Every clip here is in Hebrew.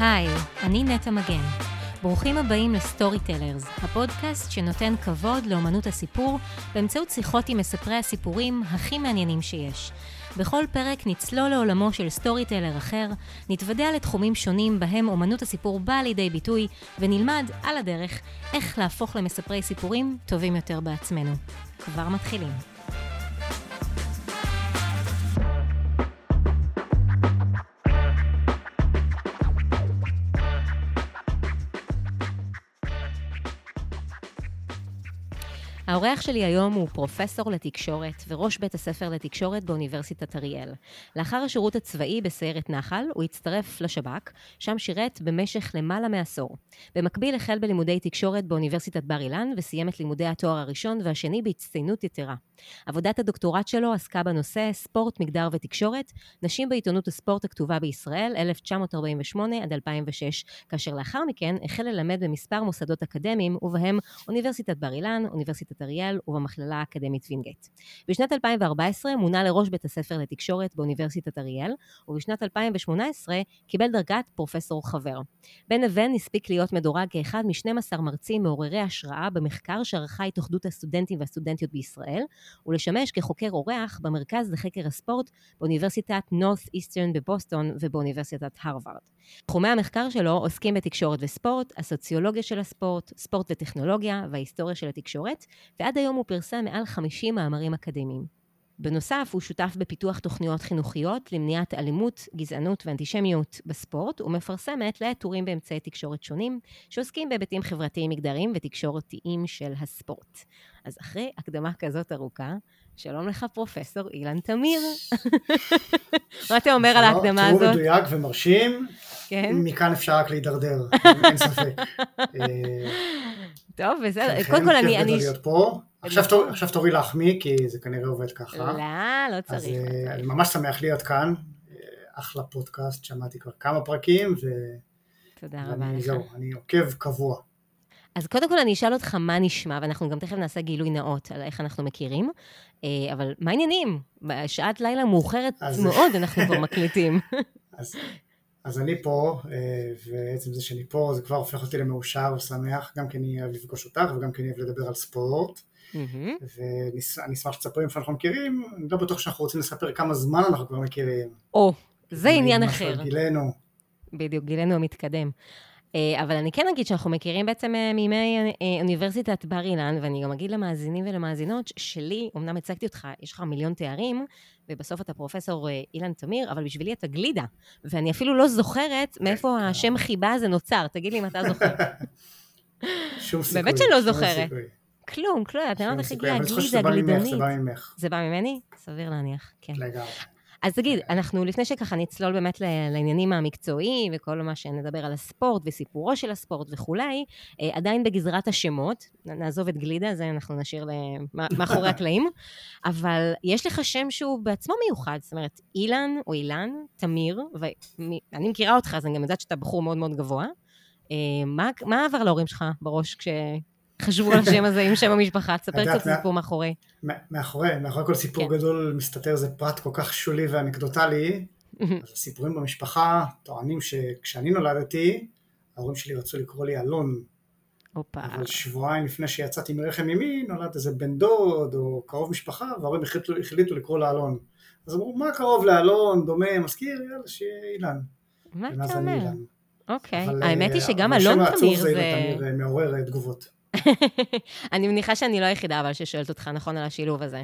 היי, אני נטע מגן. ברוכים הבאים ל Storytellers, הפודקאסט שנותן כבוד לאמנות הסיפור באמצעות שיחות עם מספרי הסיפורים הכי מעניינים שיש. בכל פרק נצלול לעולמו של storyteller אחר, נתוודע לתחומים שונים בהם אומנות הסיפור באה לידי ביטוי, ונלמד על הדרך איך להפוך למספרי סיפורים טובים יותר בעצמנו. כבר מתחילים. האורח שלי היום הוא פרופסור לתקשורת וראש בית הספר לתקשורת באוניברסיטת אריאל. לאחר השירות הצבאי בסיירת נחל, הוא הצטרף לשב"כ, שם שירת במשך למעלה מעשור. במקביל החל בלימודי תקשורת באוניברסיטת בר אילן, וסיים את לימודי התואר הראשון והשני בהצטיינות יתרה. עבודת הדוקטורט שלו עסקה בנושא ספורט, מגדר ותקשורת, נשים בעיתונות הספורט הכתובה בישראל, 1948 עד 2006, כאשר לאחר מכן החל ללמד במספר מוסדות אקדמיים, ובהם אוניברסיטת בר אילן, אוניברסיטת באוניברסיטת אריאל ובמכללה האקדמית וינגייט. בשנת 2014 מונה לראש בית הספר לתקשורת באוניברסיטת אריאל, ובשנת 2018 קיבל דרגת פרופסור חבר. בן אבן הספיק להיות מדורג כאחד מ-12 מרצים מעוררי השראה במחקר שערכה התאחדות הסטודנטים והסטודנטיות בישראל, ולשמש כחוקר אורח במרכז לחקר הספורט באוניברסיטת נורת איסטרן בבוסטון ובאוניברסיטת הרווארד. תחומי המחקר שלו עוסקים בתקשורת וספורט, הסוציולוגיה של הספורט, ספורט וטכנולוגיה וההיסטוריה של התקשורת, ועד היום הוא פרסם מעל 50 מאמרים אקדמיים. בנוסף, הוא שותף בפיתוח תוכניות חינוכיות למניעת אלימות, גזענות ואנטישמיות בספורט, ומפרסם מעת לעת טורים באמצעי תקשורת שונים, שעוסקים בהיבטים חברתיים מגדריים ותקשורתיים של הספורט. אז אחרי הקדמה כזאת ארוכה, שלום לך, פרופסור אילן תמיר. מה אתה אומר על ההקדמה הזאת? תיאור מדויק ומרשים, כן? מכאן אפשר רק להידרדר, אין ספק. טוב, בסדר. כן, קודם כל אני... כיף גדול להיות פה. עכשיו תורי להחמיא, כי זה כנראה עובד ככה. לא, לא צריך. אז אה, אני ממש שמח להיות כאן. אה, אחלה פודקאסט, שמעתי כבר כמה פרקים, ו... תודה רבה לך. זהו, אני עוקב קבוע. אז קודם כל אני אשאל אותך מה נשמע, ואנחנו גם תכף נעשה גילוי נאות על איך אנחנו מכירים, אה, אבל מה העניינים? בשעת לילה מאוחרת אז... מאוד אנחנו כבר מקליטים. אז, אז אני פה, אה, ועצם זה שאני פה זה כבר הופך אותי למאושר ושמח, גם כי אני אוהב לפגוש אותך וגם כי אני אוהב לדבר על ספורט. ואני אשמח שתספרי איפה אנחנו מכירים, אני לא בטוח שאנחנו רוצים לספר כמה זמן אנחנו כבר מכירים. או, זה עניין אחר. גילנו. בדיוק, גילנו המתקדם. אה, אבל אני כן אגיד שאנחנו מכירים בעצם אה, מימי אוניברסיטת בר אילן, ואני גם אגיד למאזינים ולמאזינות, שלי, אמנם הצגתי אותך, יש לך מיליון תארים, ובסוף אתה פרופסור אה, אילן תמיר, אבל בשבילי אתה גלידה. ואני אפילו לא זוכרת מאיפה השם חיבה הזה נוצר, תגיד לי אם אתה זוכר. שום סיכוי. באמת שאני לא זוכרת. כלום, כלום, אתה לא יודע איך הגיעה הגלידה הגלידנית. זה בא ממך. זה בא ממני? סביר להניח, כן. לגמרי. אז תגיד, אנחנו לפני שככה נצלול באמת לעניינים המקצועיים וכל מה שנדבר על הספורט וסיפורו של הספורט וכולי, אה, עדיין בגזרת השמות, נעזוב את גלידה, זה אנחנו נשאיר מאחורי הקלעים, אבל יש לך שם שהוא בעצמו מיוחד, זאת אומרת, אילן או אילן, תמיר, ואני מכירה אותך, אז אני גם יודעת שאתה בחור מאוד מאוד גבוה. אה, מה, מה עבר להורים שלך בראש כש, חשבו על השם הזה עם שם המשפחה, תספר קצת סיפור מאחורי. מאחורי, מאחורי כל סיפור כן. גדול מסתתר איזה פרט כל כך שולי ואנקדוטלי. אז הסיפורים במשפחה טוענים שכשאני נולדתי, ההורים שלי רצו לקרוא לי אלון. אבל שבועיים לפני שיצאתי מרחם אמי, נולד איזה בן דוד או קרוב משפחה, וההורים החליטו, החליטו לקרוא לה אלון. אז אמרו, מה קרוב לאלון, דומה, מזכיר, יאללה, שיהיה אילן. מה אתה אומר? אוקיי, האמת היא אה, שגם אלון תמיר זה... זה תמיר מעורר תגובות. אני מניחה שאני לא היחידה אבל ששואלת אותך נכון על השילוב הזה.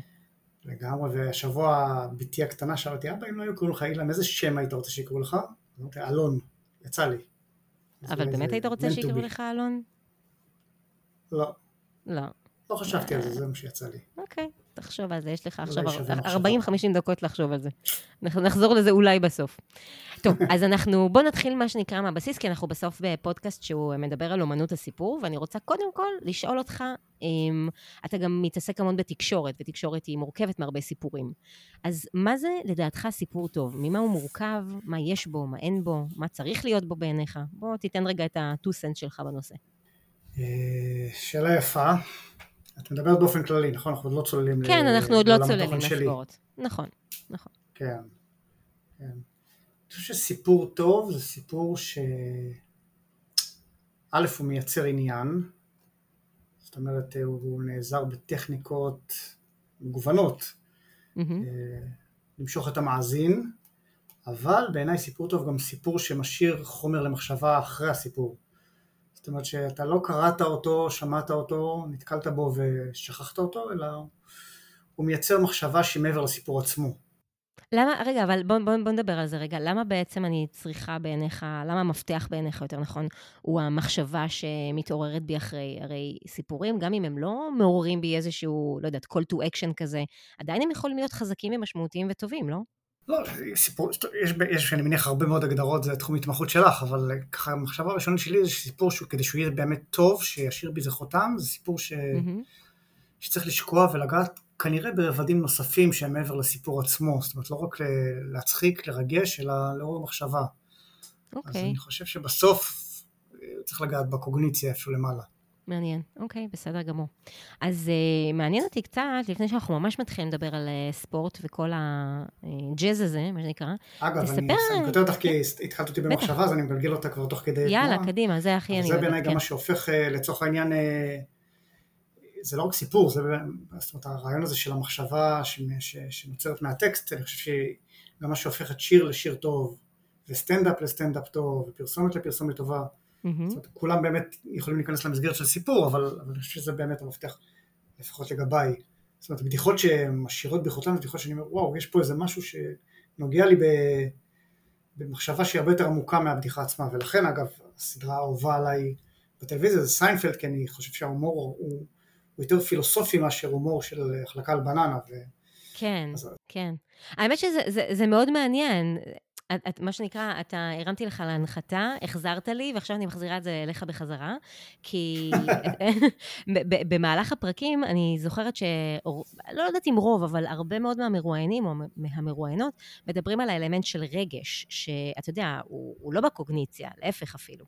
לגמרי, והשבוע בתי הקטנה שאלתי, אבא, אם לא היו קוראים לך אילן, איזה שם היית רוצה שיקראו לך? אמרתי, אלון, יצא לי. אבל באמת היית רוצה שיקראו לך אלון? לא. לא. לא חשבתי על זה, זה מה שיצא לי. אוקיי, תחשוב על זה, יש לך עכשיו 40-50 דקות לחשוב על זה. אנחנו נחזור לזה אולי בסוף. טוב, אז אנחנו, בואו נתחיל מה שנקרא מהבסיס, כי אנחנו בסוף בפודקאסט שהוא מדבר על אומנות הסיפור, ואני רוצה קודם כל לשאול אותך, אם אתה גם מתעסק המון בתקשורת, ותקשורת היא מורכבת מהרבה סיפורים. אז מה זה לדעתך סיפור טוב? ממה הוא מורכב? מה יש בו? מה אין בו? מה צריך להיות בו בעיניך? בוא תיתן רגע את ה-2 cents שלך בנושא. אה, שאלה יפה. את מדברת באופן כללי, נכון? אנחנו עוד לא צוללים כן, אנחנו עוד לא צוללים לספורט. נכון, נכון. כן, כן. חושב שסיפור טוב זה סיפור ש... א', הוא מייצר עניין, זאת אומרת, הוא נעזר בטכניקות מגוונות mm-hmm. למשוך את המאזין, אבל בעיניי סיפור טוב גם סיפור שמשאיר חומר למחשבה אחרי הסיפור. זאת אומרת שאתה לא קראת אותו, שמעת אותו, נתקלת בו ושכחת אותו, אלא הוא מייצר מחשבה שהיא מעבר לסיפור עצמו. למה, רגע, אבל בוא, בוא, בוא נדבר על זה רגע. למה בעצם אני צריכה בעיניך, למה המפתח בעיניך, יותר נכון, הוא המחשבה שמתעוררת בי אחרי הרי סיפורים, גם אם הם לא מעוררים בי איזשהו, לא יודעת, call to action כזה, עדיין הם יכולים להיות חזקים ומשמעותיים וטובים, לא? לא, סיפור, יש, יש, אני מניח, הרבה מאוד הגדרות, זה תחום התמחות שלך, אבל ככה, המחשבה הראשונית שלי זה סיפור שהוא, כדי שהוא יהיה באמת טוב, שישאיר בי זה חותם, זה סיפור ש... Mm-hmm. שצריך לשקוע ולגעת כנראה ברבדים נוספים שהם מעבר לסיפור עצמו, זאת אומרת לא רק להצחיק, לרגש, אלא לעורר מחשבה. אוקיי. אז אני חושב שבסוף אה, צריך לגעת בקוגניציה איפשהו למעלה. מעניין, אוקיי, בסדר גמור. אז uh, מעניין אותי קצת, לפני שאנחנו ממש מתחילים לדבר על uh, ספורט וכל הג'אז הזה, מה שנקרא, אגב, תספר... אגב, אני כותב אותך כי התחלת אותי במחשבה, אז אני מגלגל אותה כבר תוך כדי יאללה, תנועה. קדימה, זה הכי אני זה בעיניי גם כן. מה שהופך uh, לצורך העניין... Uh, זה לא רק סיפור, זה זאת אומרת, הרעיון הזה של המחשבה שנוצרת מהטקסט, אני חושב שגם מה שהופך את שיר לשיר טוב, וסטנדאפ לסטנדאפ טוב, ופרסומת לפרסומת טובה, אומרת, כולם באמת יכולים להיכנס למסגרת של סיפור, אבל, אבל אני חושב שזה באמת המפתח, לפחות לגביי. זאת אומרת, בדיחות שמשאירות בדיחותן, בדיחות שאני אומר, וואו, יש פה איזה משהו שנוגע לי ב... במחשבה שהיא הרבה יותר עמוקה מהבדיחה עצמה, ולכן אגב, הסדרה האהובה עליי בטלוויזיה זה סיינפלד, כי אני חושב שההומור הוא הוא יותר פילוסופי מאשר הומור של החלקה על בננה. ו... כן, אז... כן. האמת שזה זה, זה מאוד מעניין. את, את, מה שנקרא, אתה הרמתי לך להנחתה, החזרת לי, ועכשיו אני מחזירה את זה אליך בחזרה. כי במהלך הפרקים, אני זוכרת ש... לא יודעת אם רוב, אבל הרבה מאוד מהמרואיינים, או מהמרואיינות, מדברים על האלמנט של רגש, שאתה יודע, הוא, הוא לא בקוגניציה, להפך אפילו.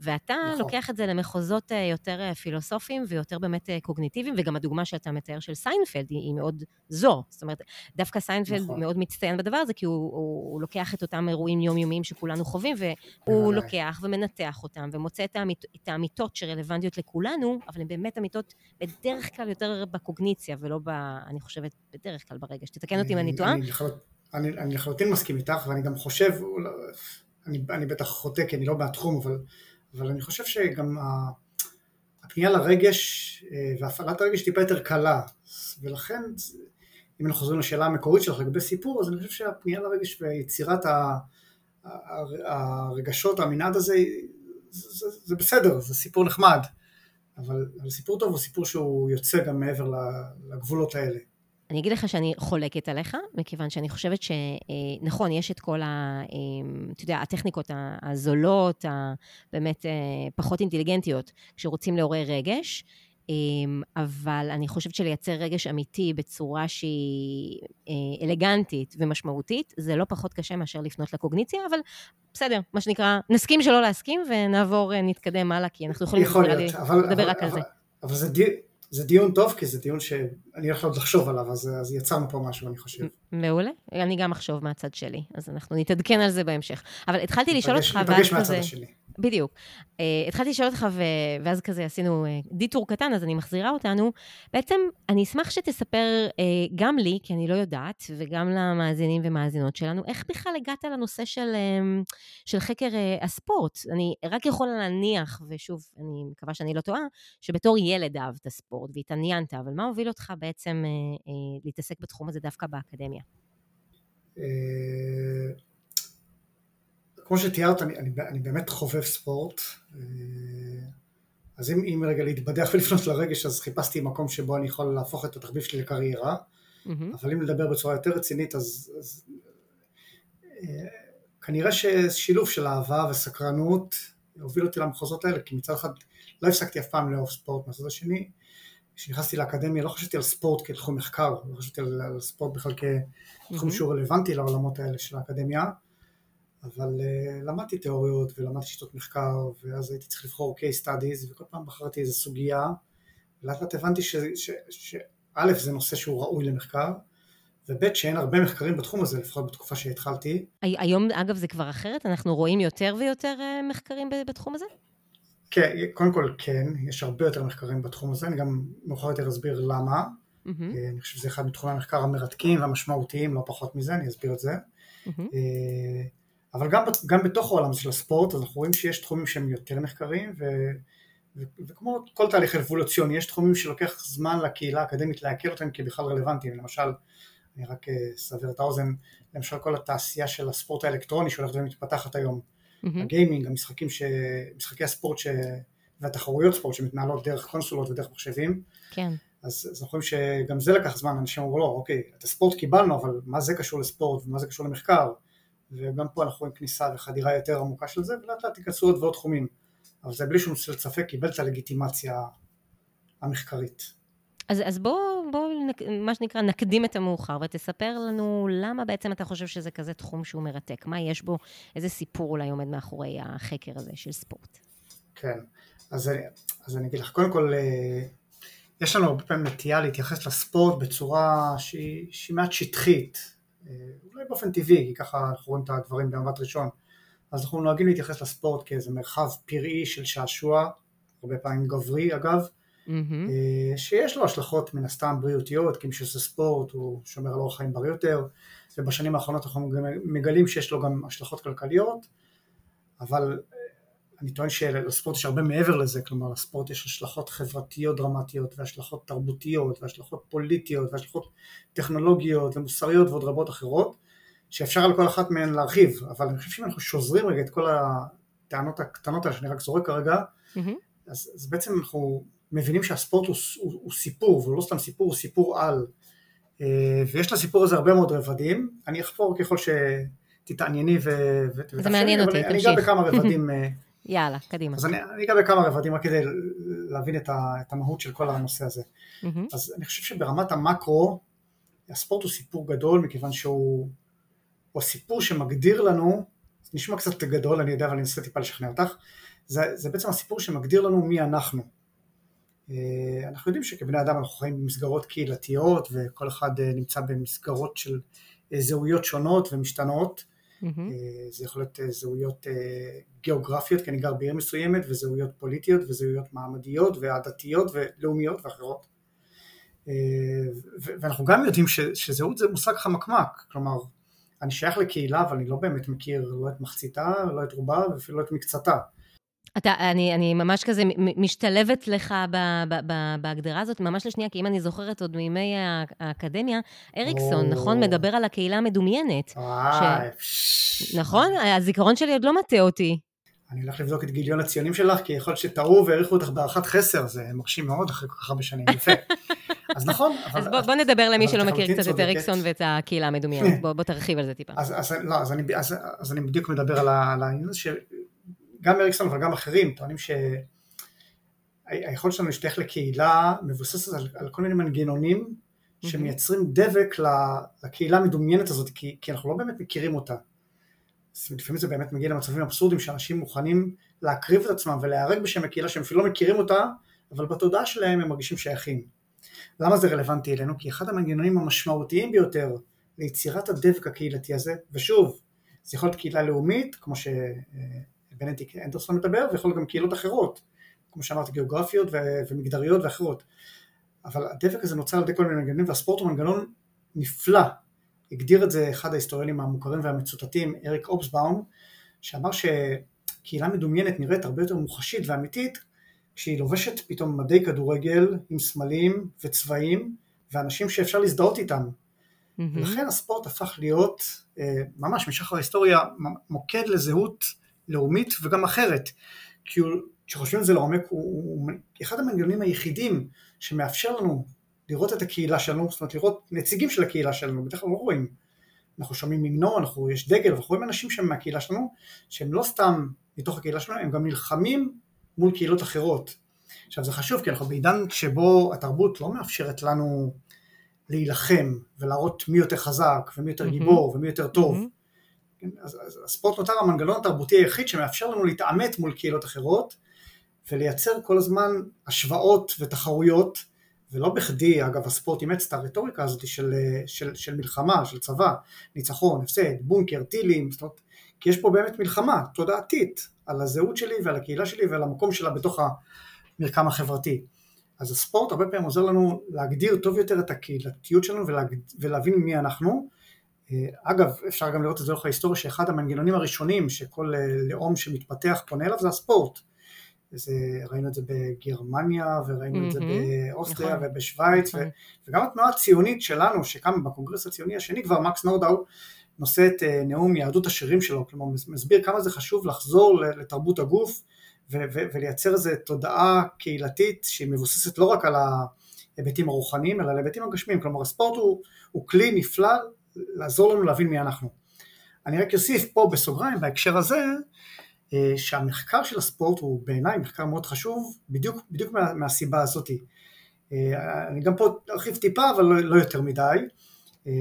ואתה נכון. לוקח את זה למחוזות אה, יותר אה, פילוסופיים ויותר באמת אה, קוגניטיביים, וגם הדוגמה שאתה מתאר של סיינפלד היא, היא מאוד זו. זאת אומרת, דווקא סיינפלד נכון. מאוד מצטיין בדבר הזה, כי הוא, הוא, הוא לוקח את אותם אירועים יומיומיים שכולנו חווים, והוא לוקח ומנתח אותם ומוצא את, האמית, את האמיתות שרלוונטיות לכולנו, אבל הן באמת אמיתות בדרך כלל יותר בקוגניציה ולא, ב, אני חושבת, בדרך כלל ברגש. תתקן אותי אם אני טועה. אני, אני לחלוטין מסכים איתך, ואני גם חושב, אני, אני בטח חוטא כי אני לא מהתחום, אבל, אבל אני חושב שגם הפנייה לרגש אה, והפעלת הרגש טיפה יותר קלה, ולכן אם אנחנו חוזרים לשאלה המקורית שלך לגבי סיפור, אז אני חושב שהפנייה לרגש ויצירת הרגשות, המנעד הזה, זה, זה, בסדר, זה סיפור נחמד, אבל, אבל סיפור טוב הוא סיפור שהוא יוצא גם מעבר לגבולות האלה. אני אגיד לך שאני חולקת עליך, מכיוון שאני חושבת שנכון, יש את כל ה... אתה יודע, הטכניקות הזולות, הבאמת אה, פחות אינטליגנטיות, כשרוצים לעורר רגש. אמ, אבל אני חושבת שלייצר רגש אמיתי בצורה שהיא אה, אלגנטית ומשמעותית, זה לא פחות קשה מאשר לפנות לקוגניציה, אבל בסדר, מה שנקרא, נסכים שלא להסכים ונעבור, אה, נתקדם הלאה, כי אנחנו יכולים לדבר רק על זה. אבל זה, זה דיון טוב, כי זה דיון שאני הולך עוד לחשוב עליו, אז, אז יצרנו פה משהו, אני חושב. מעולה. אני גם אחשוב מהצד שלי, אז אנחנו נתעדכן על זה בהמשך. אבל התחלתי לשאול אותך, ואז כזה... ניפגש מהצד השני. בדיוק. Uh, התחלתי לשאול אותך, ו... ואז כזה עשינו uh, דיטור קטן, אז אני מחזירה אותנו. בעצם, אני אשמח שתספר uh, גם לי, כי אני לא יודעת, וגם למאזינים ומאזינות שלנו, איך בכלל הגעת לנושא של, uh, של חקר uh, הספורט. אני רק יכולה להניח, ושוב, אני מקווה שאני לא טועה, שבתור ילד אהבת ספורט והתעניינת, אבל מה הוביל אותך בעצם uh, uh, להתעסק בתחום הזה דווקא באקדמיה? כמו שתיארת, אני, אני, אני באמת חובב ספורט, אה, אז אם, אם רגע להתבדח ולפנות לרגש, אז חיפשתי מקום שבו אני יכול להפוך את התחביב שלי לקריירה, mm-hmm. אבל אם לדבר בצורה יותר רצינית, אז, אז אה, כנראה ששילוב של אהבה וסקרנות הוביל אותי למחוזות האלה, כי מצד אחד לא הפסקתי אף פעם לאהוב ספורט, מהצד השני, כשנכנסתי לאקדמיה לא חשבתי על ספורט כתחום מחקר, לא חשבתי על, על ספורט בכלל כתחום mm-hmm. שהוא רלוונטי לעולמות האלה של האקדמיה, אבל uh, למדתי תיאוריות ולמדתי שיטות מחקר, ואז הייתי צריך לבחור case studies, וכל פעם בחרתי איזו סוגיה, ולאט לאט הבנתי שא' זה נושא שהוא ראוי למחקר, וב' שאין הרבה מחקרים בתחום הזה, לפחות בתקופה שהתחלתי. היום, אגב, זה כבר אחרת? אנחנו רואים יותר ויותר אה, מחקרים בתחום הזה? כן, קודם כל כן, יש הרבה יותר מחקרים בתחום הזה, אני גם מאוחר יותר אסביר למה. Mm-hmm. אני חושב שזה אחד מתחומי המחקר המרתקים והמשמעותיים, לא פחות מזה, אני אסביר את זה. Mm-hmm. אבל גם, גם בתוך העולם של הספורט, אז אנחנו רואים שיש תחומים שהם יותר מחקרים, ו, ו, וכמו כל תהליך אבולוציוני, יש תחומים שלוקח זמן לקהילה האקדמית לעכל אותם כבכלל רלוונטיים, למשל, אני רק אסבר את האוזן, למשל כל התעשייה של הספורט האלקטרוני שהולכת ומתפתחת היום, mm-hmm. הגיימינג, המשחקים ש... משחקי הספורט ש... והתחרויות ספורט שמתנהלות דרך קונסולות ודרך מחשבים. כן. אז, אז אנחנו רואים שגם זה לקח זמן, אנשים אמרו לא, אוקיי, את הספורט קיבלנו, אבל מה זה קשור לספורט ומה זה קשור למחקר? וגם פה אנחנו רואים כניסה וחדירה יותר עמוקה של זה, ולאט לאט ייכנסו עוד ועוד תחומים. אבל זה בלי שום ספק קיבל את הלגיטימציה המחקרית. אז, אז בוא, בוא, מה שנקרא, נקדים את המאוחר ותספר לנו למה בעצם אתה חושב שזה כזה תחום שהוא מרתק. מה יש בו, איזה סיפור אולי עומד מאחורי החקר הזה של ספורט. כן, אז, אז אני אגיד לך, קודם כל, אה, יש לנו הרבה פעמים נטייה להתייחס לספורט בצורה שהיא, שהיא מעט שטחית, אה, אולי באופן טבעי, כי ככה אנחנו רואים את הדברים במבט ראשון. אז אנחנו נוהגים להתייחס לספורט כאיזה מרחב פראי של שעשוע, הרבה פעמים גברי אגב, mm-hmm. שיש לו השלכות מן הסתם בריאותיות, כי מי שעושה ספורט הוא שומר על אורח חיים בריא יותר, ובשנים האחרונות אנחנו מגלים שיש לו גם השלכות כלכליות, אבל אה, אני טוען שלספורט יש הרבה מעבר לזה, כלומר לספורט יש השלכות חברתיות דרמטיות והשלכות תרבותיות והשלכות פוליטיות והשלכות טכנולוגיות ומוסריות ועוד רבות אחרות, שאפשר על כל אחת מהן להרחיב, אבל אני חושב שאם אנחנו שוזרים רגע את כל הטענות הקטנות האלה שאני רק זורק כרגע, mm-hmm. אז, אז בעצם אנחנו מבינים שהספורט הוא, הוא, הוא סיפור, והוא לא סתם סיפור, הוא סיפור על. אה, ויש לסיפור הזה הרבה מאוד רבדים, אני אחפור ככל שתתענייני ו... זה מעניין אותי, תמשיך. אני אגע בכמה רבדים. אה, יאללה, קדימה. אז אני, אני אגע בכמה רבדים רק כדי להבין את, ה, את המהות של כל הנושא הזה. Mm-hmm. אז אני חושב שברמת המקרו, הספורט הוא סיפור גדול, מכיוון שהוא הוא סיפור שמגדיר לנו, נשמע קצת גדול, אני יודע, אבל אני אנסה טיפה לשכנע אותך, זה, זה בעצם הסיפור שמגדיר לנו מי אנחנו. אה, אנחנו יודעים שכבני אדם אנחנו חיים במסגרות קהילתיות וכל אחד אה, נמצא במסגרות של אה, זהויות שונות ומשתנות. Mm-hmm. זה יכול להיות זהויות גיאוגרפיות, כי אני גר בעיר מסוימת, וזהויות פוליטיות, וזהויות מעמדיות, ועדתיות, ולאומיות ואחרות. ואנחנו גם יודעים שזהות זה מושג חמקמק, כלומר, אני שייך לקהילה, אבל אני לא באמת מכיר לא את מחציתה, לא את רובה, ואפילו לא את מקצתה. אתה, אני, אני ממש כזה משתלבת לך ב, ב, ב, בהגדרה הזאת, ממש לשנייה, כי אם אני זוכרת עוד מימי האקדמיה, אריקסון, או... נכון? מדבר על הקהילה המדומיינת. ש... נכון? הזיכרון שלי עוד לא מטעה אותי. אני הולך לבדוק את גיליון הציונים שלך, כי יכול להיות שטעו והעריכו אותך בהערכת חסר, זה מרשים מאוד אחרי כל כך הרבה שנים, יפה. אז נכון. אז בוא, בוא נדבר למי שלא מכיר קצת את אריקסון ואת הקהילה המדומיינת, בוא, בוא תרחיב על זה טיפה. אז, אז, לא, אז, אני, אז, אז אני בדיוק מדבר על העניין הזה, גם אריקסון אבל גם אחרים טוענים שהיכולת שלנו להשתייך לקהילה מבוססת על, על כל מיני מנגנונים שמייצרים דבק לקהילה המדומיינת הזאת, כי, כי אנחנו לא באמת מכירים אותה. לפעמים זה באמת מגיע למצבים אבסורדים שאנשים מוכנים להקריב את עצמם ולהיהרג בשם הקהילה שהם אפילו לא מכירים אותה, אבל בתודעה שלהם הם מרגישים שייכים. למה זה רלוונטי אלינו? כי אחד המנגנונים המשמעותיים ביותר ליצירת הדבק הקהילתי הזה, ושוב, זה יכול להיות קהילה לאומית, כמו ש... בנדיק אנדרסון מדבר, ויכול להיות גם קהילות אחרות, כמו שאמרתי, גיאוגרפיות ו- ומגדריות ואחרות. אבל הדבק הזה נוצר על ידי כל מיני מנגנונים, והספורט הוא מנגנון נפלא. הגדיר את זה אחד ההיסטוריונים המוכרים והמצוטטים, אריק אובסבאום, שאמר שקהילה מדומיינת נראית הרבה יותר מוחשית ואמיתית, כשהיא לובשת פתאום מדי כדורגל עם סמלים וצבעים, ואנשים שאפשר להזדהות איתם. Mm-hmm. ולכן הספורט הפך להיות, אה, ממש משחר ההיסטוריה, מוקד לזהות לאומית וגם אחרת. כי כשחושבים על זה לעומק, הוא, הוא אחד המנגנונים היחידים שמאפשר לנו לראות את הקהילה שלנו, זאת אומרת לראות נציגים של הקהילה שלנו, בדרך כלל לא רואים. אנחנו שומעים אנחנו, יש דגל, ואנחנו רואים אנשים שהם מהקהילה שלנו, שהם לא סתם מתוך הקהילה שלנו, הם גם נלחמים מול קהילות אחרות. עכשיו זה חשוב, כי אנחנו בעידן שבו התרבות לא מאפשרת לנו להילחם ולהראות מי יותר חזק ומי יותר mm-hmm. גיבור ומי יותר טוב. Mm-hmm. כן? אז, אז הספורט נותר המנגנון התרבותי היחיד שמאפשר לנו להתעמת מול קהילות אחרות ולייצר כל הזמן השוואות ותחרויות ולא בכדי, אגב, הספורט אימץ את הרטוריקה הזאת של, של, של מלחמה, של צבא, ניצחון, הפסד, בונקר, טילים, זאת אומרת, כי יש פה באמת מלחמה תודעתית על הזהות שלי ועל הקהילה שלי ועל המקום שלה בתוך המרקם החברתי. אז הספורט הרבה פעמים עוזר לנו להגדיר טוב יותר את הקהילתיות שלנו ולהג... ולהבין מי אנחנו. אגב, אפשר גם לראות את זה לאורך ההיסטוריה שאחד המנגנונים הראשונים שכל לאום שמתפתח פונה אליו זה הספורט. זה, ראינו את זה בגרמניה וראינו mm-hmm, את זה באוסטריה נכון, ובשוויץ נכון. ו, וגם התנועה הציונית שלנו שקמה בקונגרס הציוני השני כבר מקס נורדאו נושא את אה, נאום יהדות השירים שלו, כלומר מסביר כמה זה חשוב לחזור לתרבות הגוף ו- ו- ולייצר איזו תודעה קהילתית שהיא מבוססת לא רק על ההיבטים הרוחניים אלא על ההיבטים הגשמיים, כלומר הספורט הוא, הוא כלי נפלא לעזור לנו להבין מי אנחנו. אני רק אוסיף פה בסוגריים בהקשר הזה אה, שהמחקר של הספורט הוא בעיניי מחקר מאוד חשוב בדיוק, בדיוק מה, מהסיבה הזאתי. אה, אני גם פה ארחיב טיפה אבל לא, לא יותר מדי. אה,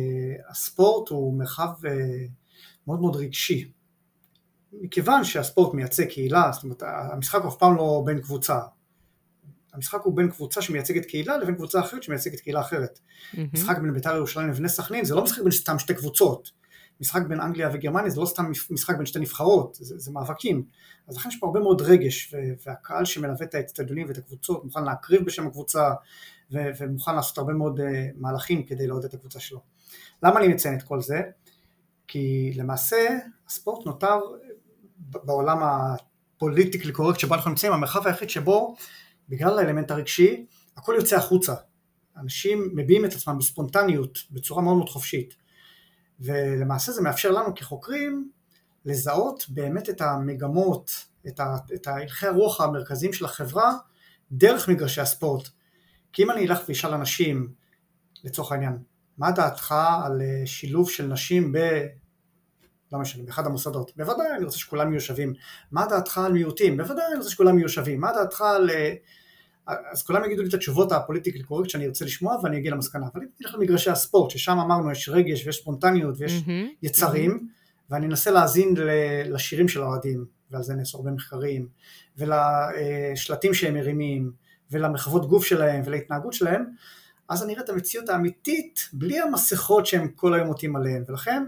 הספורט הוא מרחב מאוד מאוד רגשי. מכיוון שהספורט מייצג קהילה, זאת אומרת המשחק אף פעם לא בין קבוצה. המשחק הוא בין קבוצה שמייצגת קהילה לבין קבוצה אחרת שמייצגת קהילה אחרת. Mm-hmm. משחק בין בית"ר ירושלים לבני סכנין זה לא משחק בין סתם שתי קבוצות. משחק בין אנגליה וגרמניה זה לא סתם משחק בין שתי נבחרות, זה, זה מאבקים. אז לכן יש פה הרבה מאוד רגש, והקהל שמלווה את האצטדיונים ואת הקבוצות מוכן להקריב בשם הקבוצה, ומוכן לעשות הרבה מאוד uh, מהלכים כדי לעודד את הקבוצה שלו. למה אני מציין את כל זה? כי למעשה הספורט נותר בעולם הפוליטיקלי קורקט שבו אנחנו נמצאים, המרחב היחיד שבו בגלל האלמנט הרגשי הכל יוצא החוצה. אנשים מביעים את עצמם בספונטניות, בצורה מאוד מאוד חופשית. ולמעשה זה מאפשר לנו כחוקרים לזהות באמת את המגמות, את, הלכי הרוח המרכזיים של החברה דרך מגרשי הספורט. כי אם אני אלך ואשאל אנשים, לצורך העניין, מה דעתך על אה, שילוב של נשים. לא משנה, באחד המוסדות. בוודאי, אני רוצה שכולם יהיו שווים. מה דעתך על מיעוטים? בוודאי, אני רוצה שכולם יהיו שווים. מה דעתך על אה, אז כולם יגידו לי את התשובות הפוליטיקלי קורקט שאני ארצה לשמוע ואני אגיע למסקנה. אבל אם נלך למגרשי הספורט, ששם אמרנו יש רגש ויש ספונטניות ויש mm-hmm, יצרים, mm-hmm. ואני אנסה להאזין לשירים של האוהדים, ועל זה נעשו הרבה מחקרים, ולשלטים שהם מרימים, ולמחוות גוף שלהם ולהתנהגות שלהם, אז אני אראה את המציאות האמיתית בלי המסכות שהם כל היום עוטים עליהם, ולכן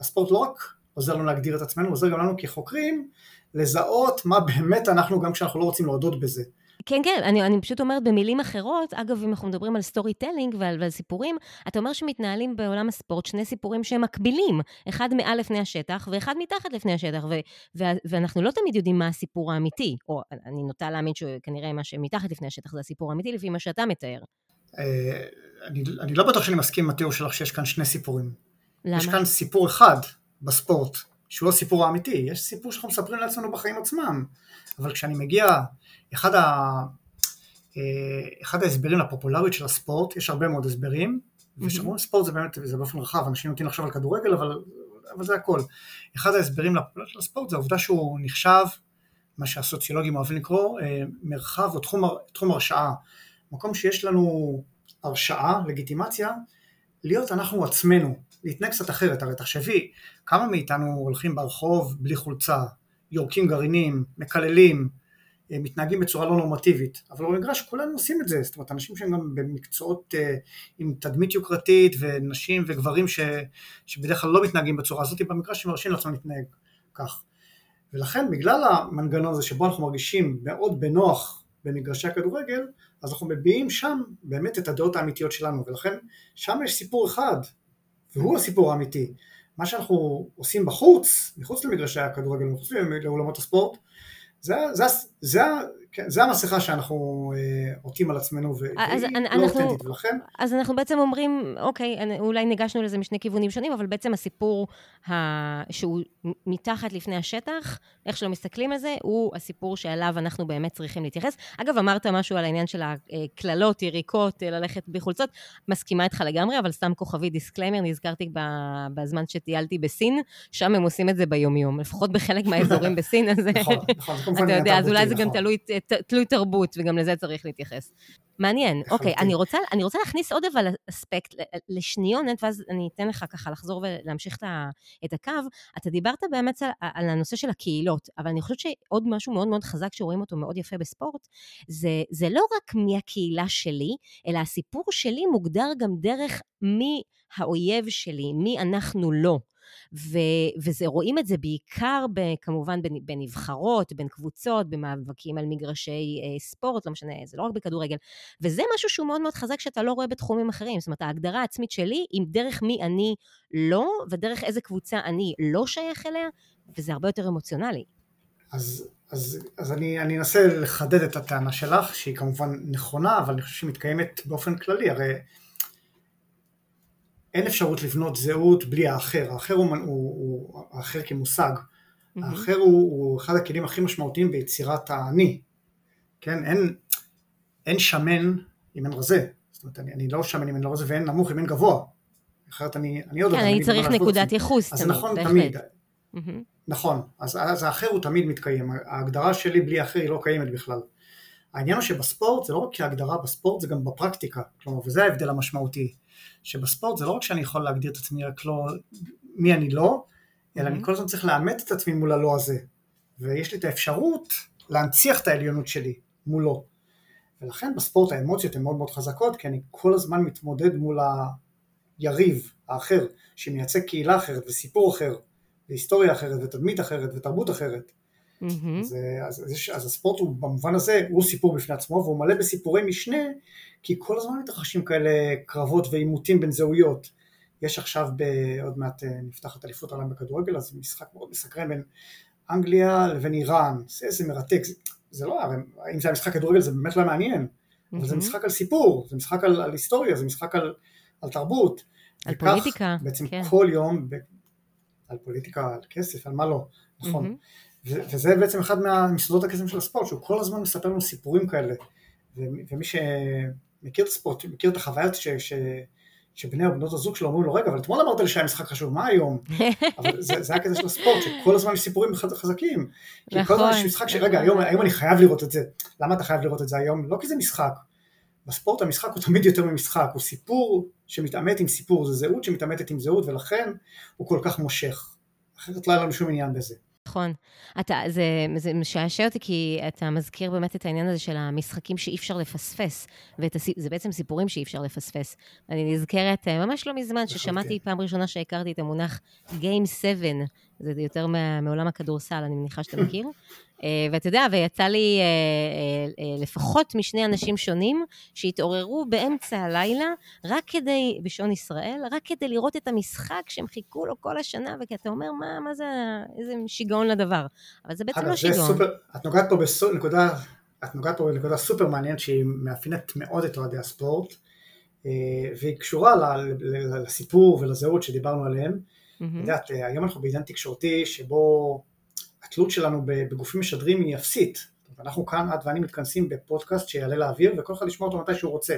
הספורט לא רק עוזר לנו להגדיר את עצמנו, עוזר גם לנו כחוקרים לזהות מה באמת אנחנו גם כשאנחנו לא רוצים להודות בזה. כן, כן, אני, אני פשוט אומרת במילים אחרות, אגב, אם אנחנו מדברים על storytelling ועל, ועל סיפורים, אתה אומר שמתנהלים בעולם הספורט שני סיפורים שהם מקבילים, אחד מעל לפני השטח ואחד מתחת לפני השטח, ו, ו, ואנחנו לא תמיד יודעים מה הסיפור האמיתי, או אני נוטה להאמין שכנראה מה שמתחת לפני השטח זה הסיפור האמיתי, לפי מה שאתה מתאר. אה, אני, אני לא בטוח שאני מסכים עם התיאור שלך שיש כאן שני סיפורים. למה? יש כאן סיפור אחד בספורט, שהוא הסיפור האמיתי, יש סיפור שאנחנו מספרים לעצמנו בחיים עצמם, אבל כשאני מגיע אחד, ה, אה, אחד ההסברים לפופולריות של הספורט, יש הרבה מאוד הסברים, mm-hmm. ושאומרים ספורט זה באמת, זה באופן רחב, אנשים נוטים לחשוב על כדורגל, אבל, אבל זה הכל. אחד ההסברים לפופולריות של הספורט זה העובדה שהוא נחשב, מה שהסוציולוגים אוהבים לקרוא, אה, מרחב או תחום, תחום הרשעה. מקום שיש לנו הרשעה, לגיטימציה, להיות אנחנו עצמנו, להתנהג קצת אחרת. הרי תחשבי, כמה מאיתנו הולכים ברחוב בלי חולצה, יורקים גרעינים, מקללים, אה, מתנהגים בצורה לא נורמטיבית, אבל במגרש כולנו עושים את זה, זאת אומרת אנשים שהם גם במקצועות uh, עם תדמית יוקרתית ונשים וגברים ש, שבדרך כלל לא מתנהגים בצורה הזאת, במגרש הם מרשים לעצמם להתנהג כך. ולכן בגלל המנגנון הזה שבו אנחנו מרגישים מאוד בנוח במגרשי הכדורגל, אז אנחנו מביעים שם באמת את הדעות האמיתיות שלנו, ולכן שם יש סיפור אחד, והוא הסיפור האמיתי. מה שאנחנו עושים בחוץ, מחוץ למגרשי הכדורגל, מחוץ לאולמות הספורט, זה, זה, זה, כן, זה המסכה שאנחנו אה, עוטים על עצמנו, והיא לא אותנטית, ולכן... אז אנחנו בעצם אומרים, אוקיי, אולי ניגשנו לזה משני כיוונים שונים, אבל בעצם הסיפור ה... שהוא מתחת לפני השטח, איך שלא מסתכלים על זה, הוא הסיפור שאליו אנחנו באמת צריכים להתייחס. אגב, אמרת משהו על העניין של הקללות, יריקות, ללכת בלי חולצות, מסכימה איתך לגמרי, אבל סתם כוכבית disclaimer, נזכרתי בזמן שטיילתי בסין, שם הם עושים את זה ביומיום, לפחות בחלק מהאזורים בסין, אז... נכון, נכון, אתה יודע, אז אולי זה זה גם תלוי, תלוי תרבות, וגם לזה צריך להתייחס. מעניין, אוקיי, אני רוצה, אני רוצה להכניס עוד אבל אספקט לשניונת, ואז אני אתן לך ככה לחזור ולהמשיך את הקו. אתה דיברת באמת על, על הנושא של הקהילות, אבל אני חושבת שעוד משהו מאוד מאוד חזק שרואים אותו מאוד יפה בספורט, זה, זה לא רק מי הקהילה שלי, אלא הסיפור שלי מוגדר גם דרך מי האויב שלי, מי אנחנו לא. ו, וזה, רואים את זה בעיקר ב, כמובן בנבחרות, בין קבוצות, במאבקים על מגרשי אה, ספורט, לא משנה, זה לא רק בכדורגל. וזה משהו שהוא מאוד מאוד חזק שאתה לא רואה בתחומים אחרים. זאת אומרת, ההגדרה העצמית שלי עם דרך מי אני לא, ודרך איזה קבוצה אני לא שייך אליה, וזה הרבה יותר אמוציונלי. אז, אז, אז אני, אני אנסה לחדד את הטענה שלך, שהיא כמובן נכונה, אבל אני חושב שהיא מתקיימת באופן כללי. הרי אין אפשרות לבנות זהות בלי האחר, האחר הוא, הוא, הוא האחר כמושג, mm-hmm. האחר הוא, הוא אחד הכלים הכי משמעותיים ביצירת האני, כן, אין, אין שמן אם אין רזה, זאת אומרת אני, אני לא שמן אם אין רזה ואין נמוך אם אין גבוה, אחרת אני, אני עוד כן, אני צריך נקודת ייחוס תמיד, נכון בהחלט. תמיד, mm-hmm. נכון, אז, אז האחר הוא תמיד מתקיים, ההגדרה שלי בלי האחר היא לא קיימת בכלל. העניין הוא שבספורט זה לא רק כהגדרה בספורט, זה גם בפרקטיקה, כלומר, וזה ההבדל המשמעותי. שבספורט זה לא רק שאני יכול להגדיר את עצמי רק לא מי אני לא, אלא mm-hmm. אני כל הזמן צריך לאמת את עצמי מול הלא הזה. ויש לי את האפשרות להנציח את העליונות שלי מולו. ולכן בספורט האמוציות הן מאוד מאוד חזקות, כי אני כל הזמן מתמודד מול היריב האחר, שמייצג קהילה אחרת וסיפור אחר, והיסטוריה אחרת ותדמית אחרת ותרבות אחרת. Mm-hmm. אז, אז, אז, אז הספורט הוא במובן הזה הוא סיפור בפני עצמו והוא מלא בסיפורי משנה כי כל הזמן מתרחשים כאלה קרבות ועימותים בין זהויות. יש עכשיו ב, עוד מעט אה, נפתחת אליפות העולם בכדורגל אז משחק מאוד מסקרן בין אנגליה לבין איראן זה איזה מרתק זה, זה לא הרי אם זה היה משחק כדורגל זה באמת לא מעניין mm-hmm. אבל זה משחק על סיפור זה משחק על, על היסטוריה זה משחק על, על תרבות על וכך, פוליטיקה בעצם כן. כל יום ב, על פוליטיקה על כסף על מה לא נכון mm-hmm. וזה בעצם אחד מהמסודות הקסם של הספורט, שהוא כל הזמן מספר לנו סיפורים כאלה. ומי שמכיר את הספורט, מכיר את החוויה ש, ש, שבני או בנות הזוג שלו אומרים לו, רגע, אבל אתמול אמרת לי שהיה משחק חשוב, מה היום? אבל זה, זה הקטע של הספורט, שכל הזמן יש סיפורים חזקים. כי נכון. כל הזמן יש משחק שרגע, היום, היום אני חייב לראות את זה. למה אתה חייב לראות את זה היום? לא כי זה משחק. בספורט המשחק הוא תמיד יותר ממשחק, הוא סיפור שמתעמת עם סיפור, זה זהות שמתעמתת עם זהות, ולכן הוא כל כך מושך. אחרת לא היה לנו שום עניין בזה. נכון. אתה, זה, זה משעשע אותי כי אתה מזכיר באמת את העניין הזה של המשחקים שאי אפשר לפספס, וזה בעצם סיפורים שאי אפשר לפספס. אני נזכרת אה, ממש לא מזמן ששמעתי פעם ראשונה שהכרתי את המונח Game 7, זה יותר מעולם הכדורסל, אני מניחה שאתה מכיר. אה, ואתה יודע, ויצא לי אה, אה, לפחות משני אנשים שונים שהתעוררו באמצע הלילה, רק כדי, בשעון ישראל, רק כדי לראות את המשחק שהם חיכו לו כל השנה, ואתה אומר, מה, מה זה, איזה שיגעון לדבר. אבל זה בעצם לא שיגעון. סופר, את נוגעת פה בנקודה, את נוגעת פה בנקודה סופר מעניינת שהיא מאפיינת מאוד את אוהדי הספורט, והיא קשורה לסיפור ולזהות שדיברנו עליהם. את יודעת, היום אנחנו בעידן תקשורתי שבו התלות שלנו בגופים משדרים היא אפסית. אנחנו כאן, את ואני מתכנסים בפודקאסט שיעלה לאוויר וכל אחד ישמע אותו מתי שהוא רוצה.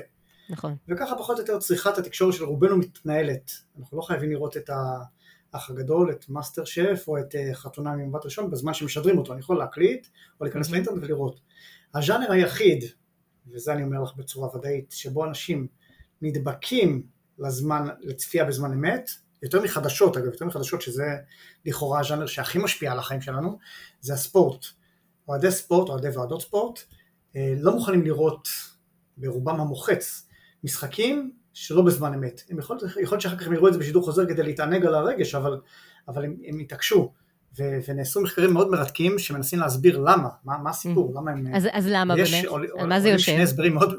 נכון. וככה פחות או יותר צריכת התקשורת של רובנו מתנהלת. אנחנו לא חייבים לראות את האח הגדול, את מאסטר שף או את אה, חתונה ממבט ראשון בזמן שמשדרים אותו. אני יכול להקליט או להיכנס לאינטרנט ולראות. הז'אנר היחיד, וזה אני אומר לך בצורה ודאית, שבו אנשים נדבקים לזמן, לצפייה בזמן אמת, יותר מחדשות אגב, יותר מחדשות שזה לכאורה הז'אנר שהכי משפיע על החיים שלנו, זה הספורט. אוהדי ספורט, אוהדי ועדות ספורט, אה, לא מוכנים לראות ברובם המוחץ משחקים שלא בזמן אמת. הם יכול, להיות שאחר כך הם יראו את זה בשידור חוזר כדי להתענג על הרגש, אבל, אבל הם, הם התעקשו. ו, ונעשו מחקרים מאוד מרתקים שמנסים להסביר למה, מה, מה הסיפור, mm. למה הם... אז, אז למה באמת? עול, על מה זה יושב? שני הסברים מאוד,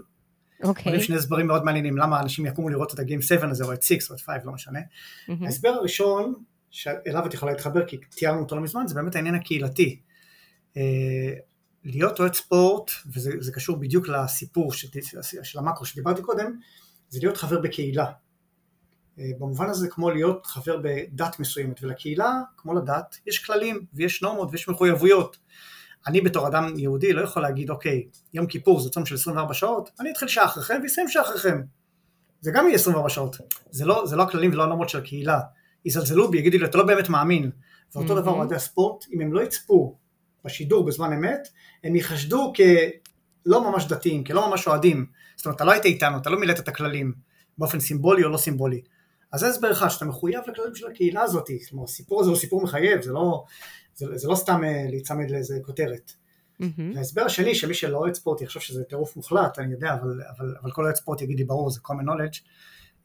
אוקיי. Okay. שני הסברים מאוד מעניינים, למה אנשים יקומו לראות את הגיים 7 הזה, או את 6 או את 5, לא משנה. Mm-hmm. ההסבר הראשון, שאליו את יכולה להתחבר, כי תיארנו אותו לא מזמן, זה באמת העניין הקהילתי. אה, להיות אוהד ספורט, וזה קשור בדיוק לסיפור של, של המקרו שדיברתי קודם, זה להיות חבר בקהילה. אה, במובן הזה כמו להיות חבר בדת מסוימת, ולקהילה, כמו לדת, יש כללים ויש נורמות ויש מחויבויות. אני בתור אדם יהודי לא יכול להגיד, אוקיי, יום כיפור זה צום של 24 שעות, אני אתחיל שעה אחריכם ואסיים שעה אחריכם. זה גם יהיה 24 שעות. זה לא, זה לא הכללים ולא הנורמות של הקהילה. יזלזלו בי, יגידו לי, אתה לא באמת מאמין. ואותו mm-hmm. דבר אוהדי הספורט, אם הם לא יצפו בשידור בזמן אמת, הם ייחשדו כלא ממש דתיים, כלא ממש אוהדים. זאת אומרת, אתה לא היית איתנו, אתה לא מילאת את הכללים באופן סימבולי או לא סימבולי. אז זה הסבר אחד, שאתה מחויב לכללים של הקהילה הזאת, זאת אומרת, הסיפור הזה הוא סיפור מחייב, זה לא, זה, זה לא סתם אה, להיצמד לאיזה כותרת. Mm-hmm. וההסבר השני, שמי שלא אוהד ספורט יחשוב שזה טירוף מוחלט, אני יודע, אבל, אבל, אבל כל אוהד ספורט יגיד לי ברור, זה common knowledge,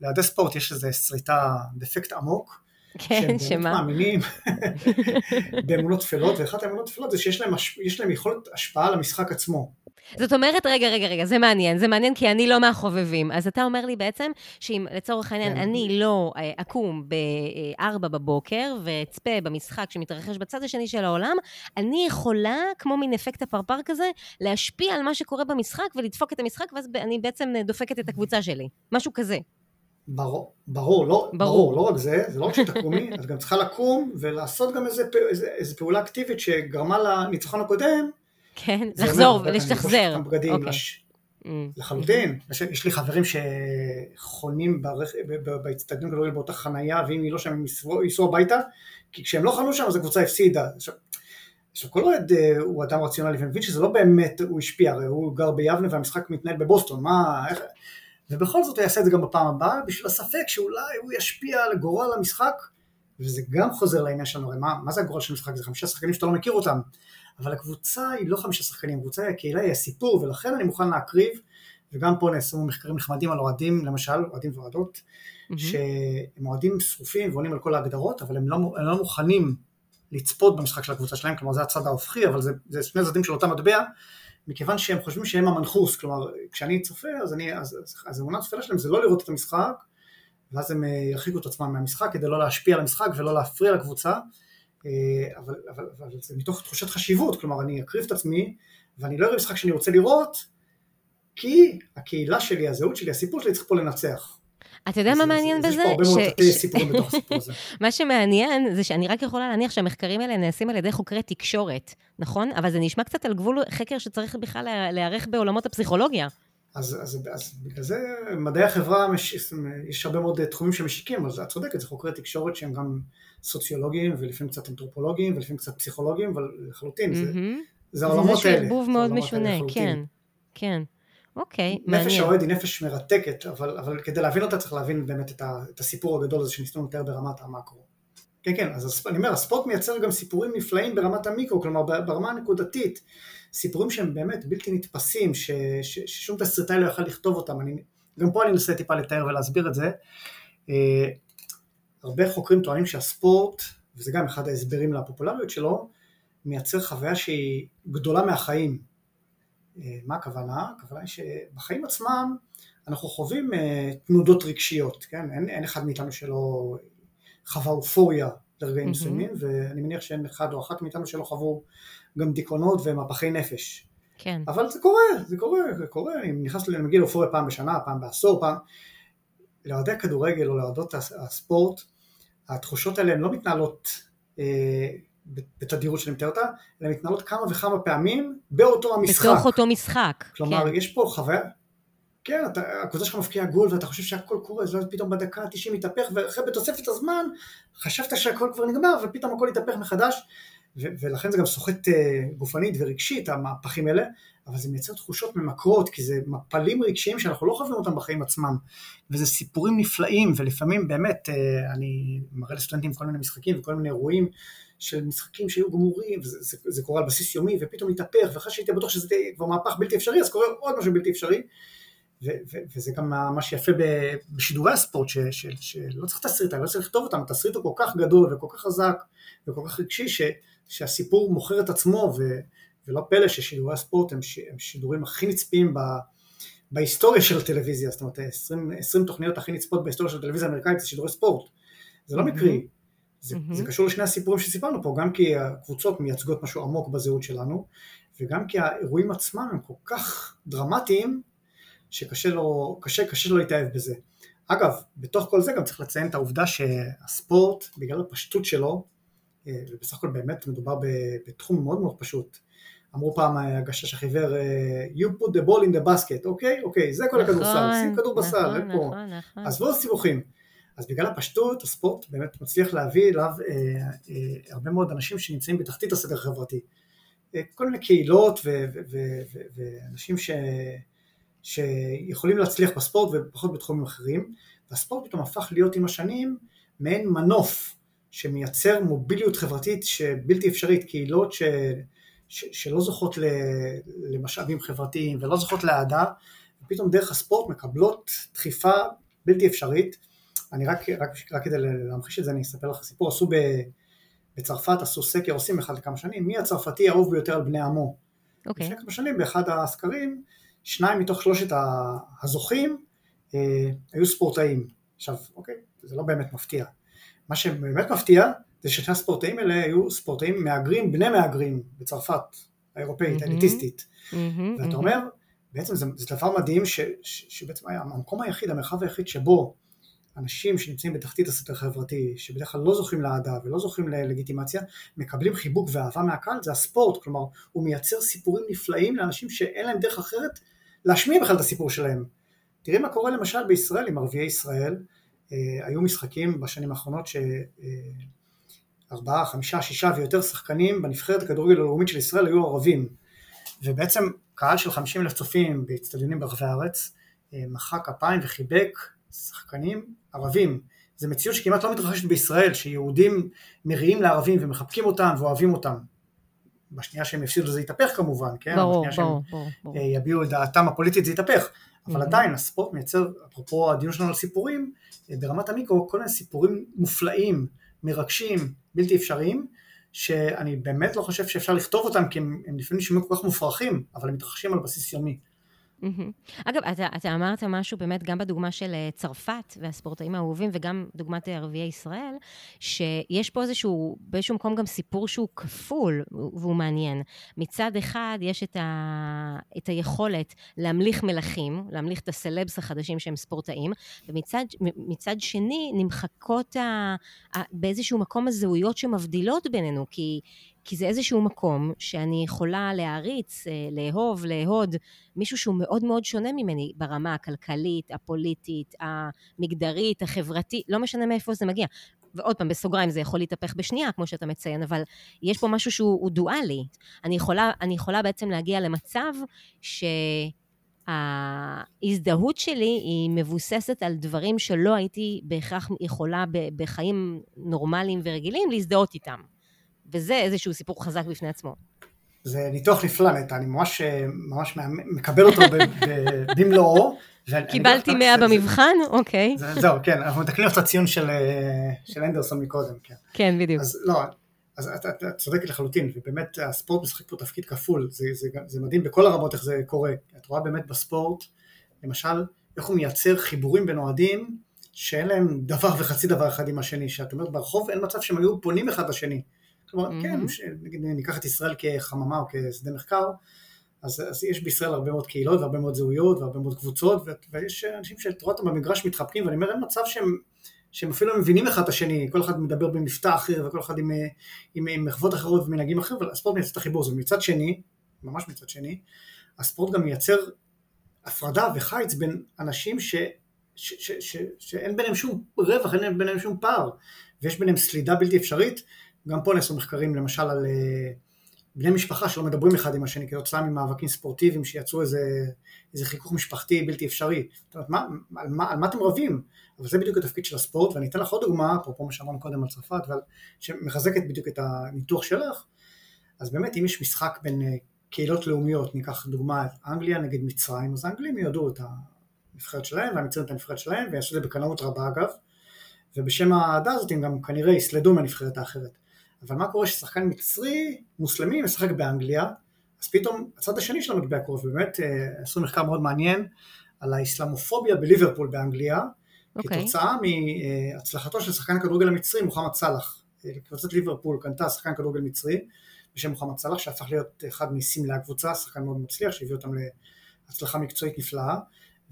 לאוהדי ספורט יש איזה שריטה, דפקט עמוק, כן, שמה? שהם מאמינים באמונות טפלות, ואחת האמונות טפלות זה שיש להם, להם יכולת השפעה על המשחק עצמו. זאת אומרת, רגע, רגע, רגע, זה מעניין, זה מעניין כי אני לא מהחובבים. אז אתה אומר לי בעצם שאם לצורך העניין כן. אני לא אה, אקום ב-4 בבוקר ואצפה במשחק שמתרחש בצד השני של העולם, אני יכולה, כמו מין אפקט הפרפר כזה, להשפיע על מה שקורה במשחק ולדפוק את המשחק, ואז אני בעצם דופקת את הקבוצה שלי. משהו כזה. ברור, ברור, לא, ברור. ברור, לא רק זה, זה לא רק שתקומי, את גם צריכה לקום ולעשות גם איזה, איזה, איזה פעולה אקטיבית שגרמה לניצחון הקודם. כן, לחזור ולשחזר. בגדים, אוקיי. לש... mm. לחלוטין. יש, יש לי חברים שחונים באצטדיון כדורגל באותה חנייה, ואם היא לא שם הם ייסעו הביתה, כי כשהם לא חנו שם אז הקבוצה הפסידה. עכשיו, עכשיו כל אוהד אה, הוא אדם רציונלי ומבין שזה לא באמת הוא השפיע, הרי הוא גר ביבנה והמשחק מתנהל בבוסטון, מה, איך, ובכל זאת הוא יעשה את זה גם בפעם הבאה, בשביל הספק שאולי הוא ישפיע על גורל המשחק, וזה גם חוזר לעניין שלנו, הרי מה, מה זה הגורל של המשחק? זה חמישה שחקנים שאתה לא מכיר אותם, אבל הקבוצה היא לא חמישה שחקנים, הקבוצה היא הקהילה, היא הסיפור, ולכן אני מוכן להקריב, וגם פה נעשו מחקרים נחמדים על אוהדים, למשל, אוהדים ואוהדות, mm-hmm. שהם אוהדים שרופים ועונים על כל ההגדרות, אבל הם לא, הם לא מוכנים לצפות במשחק של הקבוצה שלהם, כלומר זה הצד ההופכי, אבל זה, זה שני צדדים של אותה מטבע, מכיוון שהם חושבים שהם המנחוס, כלומר כשאני צופה אז, אני, אז, אז, אז אמונת התפילה שלהם זה לא לראות את המשחק ואז הם אה, ירחיקו את עצמם מהמשחק כדי לא להשפיע על המשחק ולא להפריע לקבוצה אה, אבל, אבל, אבל זה מתוך תחושת חשיבות, כלומר אני אקריב את עצמי ואני לא אראה משחק שאני רוצה לראות כי הקהילה שלי, הזהות שלי, הסיפור שלי צריך פה לנצח אתה יודע מה מעניין בזה? יש פה הרבה מאוד תתי סיפורים בתוך הסיפור הזה. מה שמעניין זה שאני רק יכולה להניח שהמחקרים האלה נעשים על ידי חוקרי תקשורת, נכון? אבל זה נשמע קצת על גבול חקר שצריך בכלל להיערך בעולמות הפסיכולוגיה. אז, אז, אז בגלל זה מדעי החברה, מש, יש הרבה מאוד תחומים שמשיקים, אז את צודקת, זה חוקרי תקשורת שהם גם סוציולוגיים ולפעמים קצת אנתרופולוגיים ולפעמים קצת פסיכולוגיים, אבל לחלוטין, זה, זה העולמות האלה. זה איזה שערבוב מאוד משונה, כן, כן. אוקיי, מעניין. נפש האוהד היא נפש מרתקת, אבל, אבל כדי להבין אותה צריך להבין באמת את, ה, את הסיפור הגדול הזה שניסינו לתאר ברמת המקרו. כן, כן, אז אני אומר, הספורט מייצר גם סיפורים נפלאים ברמת המיקרו, כלומר ברמה הנקודתית, סיפורים שהם באמת בלתי נתפסים, ש, ש, ששום תסריטאי לא יכול לכתוב אותם, אני, גם פה אני אנסה טיפה לתאר ולהסביר את זה. אה, הרבה חוקרים טוענים שהספורט, וזה גם אחד ההסברים לפופולריות שלו, מייצר חוויה שהיא גדולה מהחיים, מה הכוונה? הכוונה היא שבחיים עצמם אנחנו חווים אה, תנודות רגשיות, כן? אין, אין אחד מאיתנו שלא חווה אופוריה לרגעים mm-hmm. מסוימים, ואני מניח שאין אחד או אחת מאיתנו שלא חוו גם דיכאונות ומהפכי נפש. כן. אבל זה קורה, זה קורה, זה קורה, אני נכנס, אני מגיע לאופוריה פעם בשנה, פעם בעשור, פעם... לאוהדי הכדורגל או לאוהדות הספורט, התחושות האלה הן לא מתנהלות אה, בתדירות שאני מתאר אותה, אלא מתנהלות כמה וכמה פעמים באותו המשחק. בתוך אותו משחק. כלומר, כן. יש פה חוויה, כן, אתה, הקבוצה שלך מפקיעה גול ואתה חושב שהכל קורה, אז פתאום בדקה ה-90 מתהפך, ואחרי בתוספת הזמן חשבת שהכל כבר נגמר, ופתאום הכל יתהפך מחדש, ו- ולכן זה גם סוחט uh, גופנית ורגשית, המהפכים האלה, אבל זה מייצר תחושות ממכרות, כי זה מפלים רגשיים שאנחנו לא חווים אותם בחיים עצמם, וזה סיפורים נפלאים, ולפעמים באמת, uh, אני מראה לסטודנטים כל מיני משחקים וכל מיני אירועים, של משחקים שהיו גמורים, וזה זה, זה קורה על בסיס יומי, ופתאום מתהפך, ואחרי שהייתי בטוח שזה כבר מהפך בלתי אפשרי, אז קורה עוד משהו בלתי אפשרי, ו, ו, וזה גם מה שיפה בשידורי הספורט, ש, ש, שלא צריך תסריט, אני לא צריך לכתוב אותם, התסריט הוא כל כך גדול וכל כך חזק וכל כך רגשי, ש, שהסיפור מוכר את עצמו, ו, ולא פלא ששידורי הספורט הם, ש, הם שידורים הכי נצפים ב... בהיסטוריה של הטלוויזיה, זאת אומרת 20, 20 תוכניות הכי נצפות בהיסטוריה של הטלוויזיה האמריקאית זה שידורי ספורט, זה לא מקרי, זה, mm-hmm. זה קשור לשני הסיפורים שסיפרנו פה, גם כי הקבוצות מייצגות משהו עמוק בזהות שלנו, וגם כי האירועים עצמם הם כל כך דרמטיים, שקשה לו, קשה, קשה לו להתאהב בזה. אגב, בתוך כל זה גם צריך לציין את העובדה שהספורט, בגלל הפשטות שלו, אה, ובסך הכל באמת מדובר בתחום מאוד מאוד פשוט. אמרו פעם הגשש החיוור, אה, you put the ball in the basket, אוקיי? אוקיי, זה כל נכון, הכדורסל, שים כדור בסל, נכון, נכון, נכון. עזבו סיבוכים. אז בגלל הפשטות הספורט באמת מצליח להביא אליו אה, אה, הרבה מאוד אנשים שנמצאים בתחתית הסדר החברתי. כל מיני קהילות ואנשים ש, שיכולים להצליח בספורט ופחות בתחומים אחרים, והספורט פתאום הפך להיות עם השנים מעין מנוף שמייצר מוביליות חברתית שבלתי אפשרית, קהילות ש, ש, שלא זוכות למשאבים חברתיים ולא זוכות לאהדה, ופתאום דרך הספורט מקבלות דחיפה בלתי אפשרית. אני רק, רק, רק כדי להמחיש את זה, אני אספר לך סיפור, עשו ב, בצרפת, עשו סקר, עושים אחד לכמה שנים, מי הצרפתי האהוב ביותר על בני עמו. Okay. אוקיי. לפני כמה שנים באחד הסקרים, שניים מתוך שלושת הזוכים אה, היו ספורטאים. עכשיו, אוקיי, זה לא באמת מפתיע. מה שבאמת מפתיע זה ששני הספורטאים האלה היו ספורטאים מהגרים, בני מהגרים בצרפת האירופאית, mm-hmm. האליטיסטית. Mm-hmm, ואתה mm-hmm. אומר, בעצם זה, זה דבר מדהים ש, ש, שבעצם היה המקום היחיד, המרחב היחיד שבו אנשים שנמצאים בתחתית הסדר החברתי, שבדרך כלל לא זוכים לאהדה ולא זוכים ללגיטימציה, מקבלים חיבוק ואהבה מהקהל, זה הספורט, כלומר הוא מייצר סיפורים נפלאים לאנשים שאין להם דרך אחרת להשמיע בכלל את הסיפור שלהם. תראי מה קורה למשל בישראל עם ערביי ישראל, אה, היו משחקים בשנים האחרונות שארבעה, חמישה, שישה ויותר שחקנים בנבחרת הכדורגל הלאומית של ישראל היו ערבים, ובעצם קהל של 50 אלף צופים באצטדיונים ברחבי הארץ אה, מחא כפיים וחיבק שחקנים ערבים. זו מציאות שכמעט לא מתרחשת בישראל, שיהודים מריעים לערבים ומחבקים אותם ואוהבים אותם. בשנייה שהם יפסידו זה יתהפך כמובן, כן? ברור, בשנייה ברור, ברור, ברור. אה, יביעו את דעתם הפוליטית זה יתהפך. אבל mm-hmm. עדיין הספורט מייצר, אפרופו הדיון שלנו על סיפורים, אה, ברמת המיקרו כל מיני סיפורים מופלאים, מרגשים, בלתי אפשריים, שאני באמת לא חושב שאפשר לכתוב אותם כי הם, הם לפעמים נשמעים כל כך מופרכים, אבל הם מתרחשים על בסיס יומי. אגב, אתה, אתה אמרת משהו באמת גם בדוגמה של אה, צרפת והספורטאים האהובים, וגם דוגמת ערביי ישראל, שיש פה איזשהו, באיזשהו מקום גם סיפור שהוא כפול, והוא מעניין. מצד אחד, יש את, ה, את היכולת להמליך מלכים, להמליך את הסלבס החדשים שהם ספורטאים, ומצד שני, נמחקות ה, ה, באיזשהו מקום הזהויות שמבדילות בינינו, כי... כי זה איזשהו מקום שאני יכולה להעריץ, אה, לאהוב, לאהוד מישהו שהוא מאוד מאוד שונה ממני ברמה הכלכלית, הפוליטית, המגדרית, החברתית, לא משנה מאיפה זה מגיע. ועוד פעם, בסוגריים זה יכול להתהפך בשנייה, כמו שאתה מציין, אבל יש פה משהו שהוא דואלי. אני יכולה, אני יכולה בעצם להגיע למצב שההזדהות שלי היא מבוססת על דברים שלא הייתי בהכרח יכולה בחיים נורמליים ורגילים להזדהות איתם. וזה איזשהו סיפור חזק בפני עצמו. זה ניתוח נפלא נטע, אני ממש, ממש מקבל אותו במלואו. קיבלתי 100 במבחן? אוקיי. זהו, כן, אנחנו מתקנים את הציון של, אנדרסון מקודם. כן, כן בדיוק. אז לא, אז את, צודקת לחלוטין, ובאמת הספורט משחק פה תפקיד כפול, זה, זה, זה מדהים בכל הרמות איך זה קורה. את רואה באמת בספורט, למשל, איך הוא מייצר חיבורים בין אוהדים שאין להם דבר וחצי דבר אחד עם השני, שאת אומרת ברחוב אין מצב שהם היו פונים אחד לשני. כלומר, mm-hmm. כן, נגיד ניקח את ישראל כחממה או כשדה מחקר, אז, אז יש בישראל הרבה מאוד קהילות והרבה מאוד זהויות והרבה מאוד קבוצות, ויש אנשים שאת רואה אותם במגרש מתחבקים, ואני אומר, אין מצב שהם, שהם אפילו לא מבינים אחד את השני, כל אחד מדבר במבטא אחר וכל אחד עם, עם, עם מחוות אחרות ומנהגים אחרים, אבל הספורט מייצר את החיבור הזה. מצד שני, ממש מצד שני, הספורט גם מייצר הפרדה וחיץ בין אנשים ש, ש, ש, ש, שאין ביניהם שום רווח, אין ביניהם שום פער, ויש ביניהם סלידה בלתי אפשרית, גם פה נעשו מחקרים למשל על אה, בני משפחה שלא מדברים אחד עם השני כתוצאה ממאבקים ספורטיביים שיצרו איזה, איזה חיכוך משפחתי בלתי אפשרי. זאת אומרת, מה, על, מה, על מה אתם רבים? אבל זה בדיוק התפקיד של הספורט, ואני אתן לך עוד דוגמה, אפרופו מה שאמרנו קודם על צרפת, שמחזקת בדיוק את הניתוח שלך, אז באמת אם יש משחק בין אה, קהילות לאומיות, ניקח דוגמה אנגליה נגד מצרים, אז האנגלים ידעו את הנבחרת שלהם והמצרים את הנבחרת שלהם, ויעשו את זה בקנאות רבה אגב, ובשם האהדה הזאת הם גם כנראה יסלדו מהנבחרת האחרת. אבל מה קורה ששחקן מצרי מוסלמי משחק באנגליה, אז פתאום הצד השני של המטבע קורה, ובאמת אה, עשו מחקר מאוד מעניין על האסלאמופוביה בליברפול באנגליה, okay. אוקיי. כתוצאה מהצלחתו של שחקן הכדורגל המצרי מוחמד סאלח. אה, קבוצת ליברפול קנתה שחקן כדורגל מצרי בשם מוחמד סאלח, שהפך להיות אחד מסמלי הקבוצה, שחקן מאוד מצליח, שהביא אותם להצלחה מקצועית נפלאה,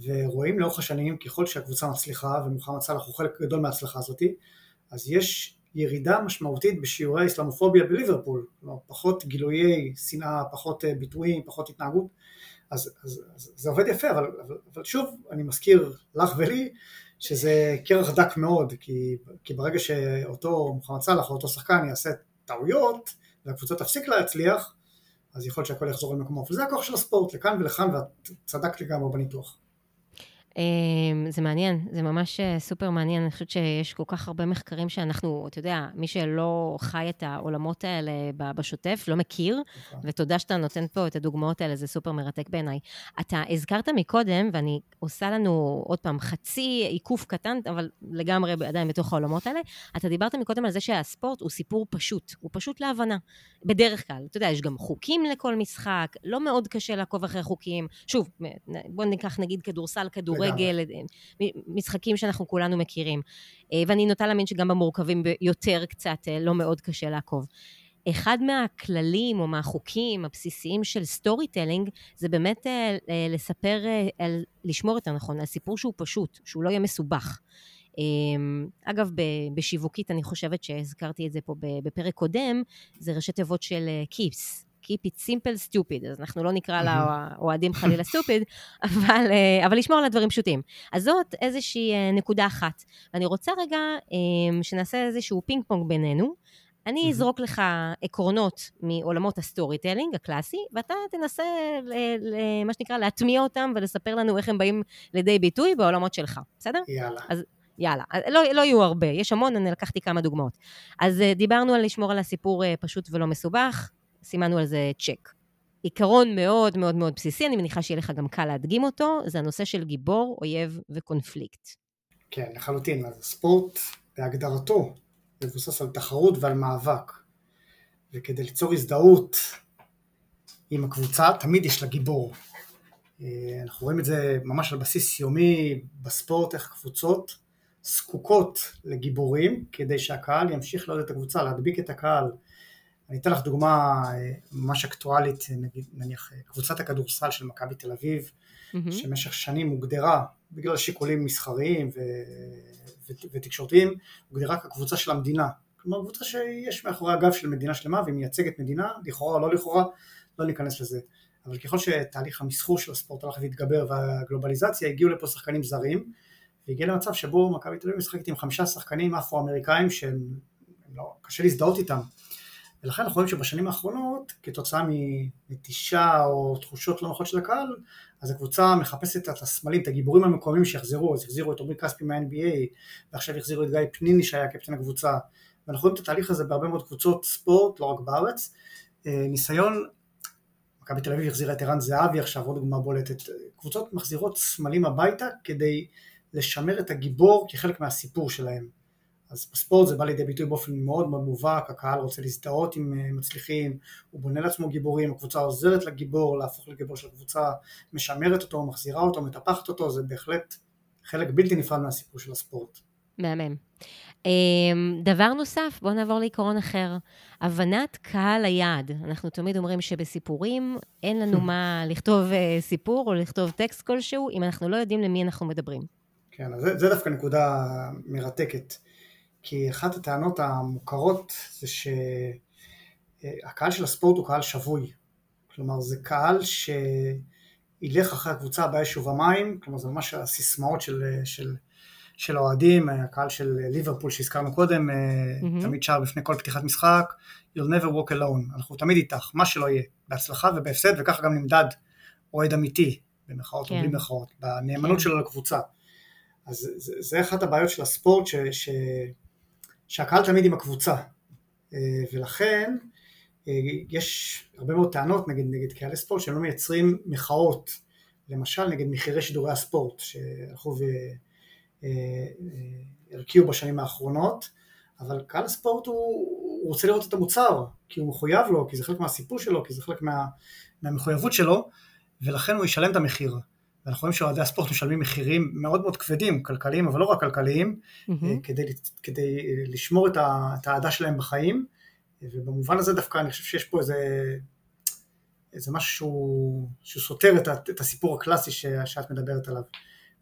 ורואים לאורך השנים ככל שהקבוצה מצליחה, ומוחמד סאלח הוא חלק גדול מההצלחה הזאתי, אז יש ירידה משמעותית בשיעורי האסלאמופוביה בליברפול, כלומר פחות גילויי שנאה, פחות אה, ביטויים, פחות התנהגות, אז, אז, אז זה עובד יפה, אבל, אבל, אבל שוב אני מזכיר לך ולי שזה קרח דק מאוד, כי, כי ברגע שאותו מוחמד סאלח או אותו שחקן יעשה טעויות והקבוצה תפסיק להצליח, אז יכול להיות שהכל יחזור למקומו. וזה הכוח של הספורט, לכאן ולכאן, ואת צדקת לגמרי בניתוח. אמ, זה מעניין, זה ממש אה, סופר מעניין. אני חושבת שיש כל כך הרבה מחקרים שאנחנו, אתה יודע, מי שלא חי את העולמות האלה בשוטף, לא מכיר, נכון. ותודה שאתה נותן פה את הדוגמאות האלה, זה סופר מרתק בעיניי. אתה הזכרת מקודם, ואני עושה לנו עוד פעם חצי עיקוף קטן, אבל לגמרי עדיין בתוך העולמות האלה, אתה דיברת מקודם על זה שהספורט הוא סיפור פשוט, הוא פשוט להבנה. בדרך כלל, אתה יודע, יש גם חוקים לכל משחק, לא מאוד קשה לעקוב אחרי חוקים. שוב, בוא ניקח נגיד כדורסל, כדור כדורגל, אה, משחקים שאנחנו כולנו מכירים. אה, ואני נוטה להאמין שגם במורכבים יותר קצת אה, לא מאוד קשה לעקוב. אחד מהכללים או מהחוקים הבסיסיים של storytelling זה באמת לספר, על, לשמור יותר נכון, על סיפור שהוא פשוט, שהוא לא יהיה מסובך. אגב, בשיווקית אני חושבת שהזכרתי את זה פה בפרק קודם, זה ראשי תיבות של KISS, Keep it simple stupid, אז אנחנו לא נקרא לאוהדים חלילה stupid, אבל, אה, אבל לשמור על הדברים פשוטים. אז זאת איזושהי אה, נקודה אחת. ואני רוצה רגע אה, שנעשה איזשהו פינג פונג בינינו. אני אזרוק לך עקרונות מעולמות ה storytelling הקלאסי, ואתה תנסה, מה שנקרא, להטמיע אותם ולספר לנו איך הם באים לידי ביטוי בעולמות שלך, בסדר? יאללה. אז יאללה, לא, לא יהיו הרבה, יש המון, אני לקחתי כמה דוגמאות. אז דיברנו על לשמור על הסיפור פשוט ולא מסובך, סימנו על זה צ'ק. עיקרון מאוד מאוד מאוד בסיסי, אני מניחה שיהיה לך גם קל להדגים אותו, זה הנושא של גיבור, אויב וקונפליקט. כן, לחלוטין. אז הספורט, בהגדרתו, מבוסס על תחרות ועל מאבק. וכדי ליצור הזדהות עם הקבוצה, תמיד יש לה גיבור. אה, אנחנו רואים את זה ממש על בסיס יומי בספורט, איך קבוצות זקוקות לגיבורים, כדי שהקהל ימשיך לעוד את הקבוצה, להדביק את הקהל. אני אתן לך דוגמה אה, ממש אקטואלית, נגיד, נניח אה, קבוצת הכדורסל של מכבי תל אביב, mm-hmm. שבמשך שנים הוגדרה, בגלל שיקולים מסחריים ו... ו... ותקשורתיים, הוגדרה כקבוצה של המדינה. כלומר קבוצה שיש מאחורי הגב של מדינה שלמה והיא מייצגת מדינה, לכאורה או לא לכאורה, לא ניכנס לזה. אבל ככל שתהליך המסחור של הספורט הלך והתגבר והגלובליזציה, הגיעו לפה שחקנים זרים, והגיע למצב שבו מכבי תל אביב משחקת עם חמישה שחקנים אפרו-אמריקאים שהם לא, קשה להזדהות איתם. ולכן אנחנו רואים שבשנים האחרונות, כתוצאה מנטישה או תחושות לא נוחות של הקהל, אז הקבוצה מחפשת את הסמלים, את הגיבורים המקומיים שיחזרו, אז החזירו את עמרי כספי מה-NBA, ועכשיו החזירו את גיא פניני שהיה קפטן הקבוצה, ואנחנו רואים את התהליך הזה בהרבה מאוד קבוצות ספורט, לא רק בארץ. אה, ניסיון, מכבי תל אביב החזירה את ערן זהבי עכשיו, עוד דוגמה בולטת, קבוצות מחזירות סמלים הביתה כדי לשמר את הגיבור כחלק מהסיפור שלהם. אז בספורט זה בא לידי ביטוי באופן מאוד מאוד מובהק, הקהל רוצה להזדהות עם אה, מצליחים, הוא בונה לעצמו גיבורים, הקבוצה עוזרת לגיבור להפוך לגיבור של הקבוצה, משמרת אותו, מחזירה אותו, מטפחת אותו, זה בהחלט חלק בלתי נפרד מהסיפור של הספורט. מהמם. אמ, דבר נוסף, בואו נעבור לעיקרון אחר, הבנת קהל היעד. אנחנו תמיד אומרים שבסיפורים אין לנו מה לכתוב אה, סיפור או לכתוב טקסט כלשהו, אם אנחנו לא יודעים למי אנחנו מדברים. כן, אז זה, זה דווקא נקודה מרתקת. כי אחת הטענות המוכרות זה שהקהל של הספורט הוא קהל שבוי. כלומר זה קהל שילך אחרי הקבוצה הבאה שוב המים, כלומר זה ממש הסיסמאות של, של, של האוהדים, הקהל של ליברפול שהזכרנו קודם, mm-hmm. תמיד שר בפני כל פתיחת משחק, You'll never walk alone, אנחנו תמיד איתך, מה שלא יהיה, בהצלחה ובהפסד, וככה גם נמדד אוהד אמיתי, במרכאות כן. או בלי במרכאות, בנאמנות כן. שלו לקבוצה. אז זה, זה אחת הבעיות של הספורט, ש, ש, שהקהל תמיד עם הקבוצה, אה, ולכן אה, יש הרבה מאוד טענות נגד, נגד קהלי ספורט שהם לא מייצרים מחאות, למשל נגד מחירי שידורי הספורט שהלכו והרקיעו אה, בשנים האחרונות, אבל קהל הספורט הוא, הוא רוצה לראות את המוצר, כי הוא מחויב לו, כי זה חלק מהסיפור שלו, כי זה חלק מה, מהמחויבות שלו, ולכן הוא ישלם את המחיר. ואנחנו רואים שאוהדי הספורט משלמים מחירים מאוד מאוד כבדים, כלכליים, אבל לא רק כלכליים, mm-hmm. כדי, כדי לשמור את האהדה שלהם בחיים, ובמובן הזה דווקא אני חושב שיש פה איזה, איזה משהו שהוא סותר את, את הסיפור הקלאסי ש, שאת מדברת עליו.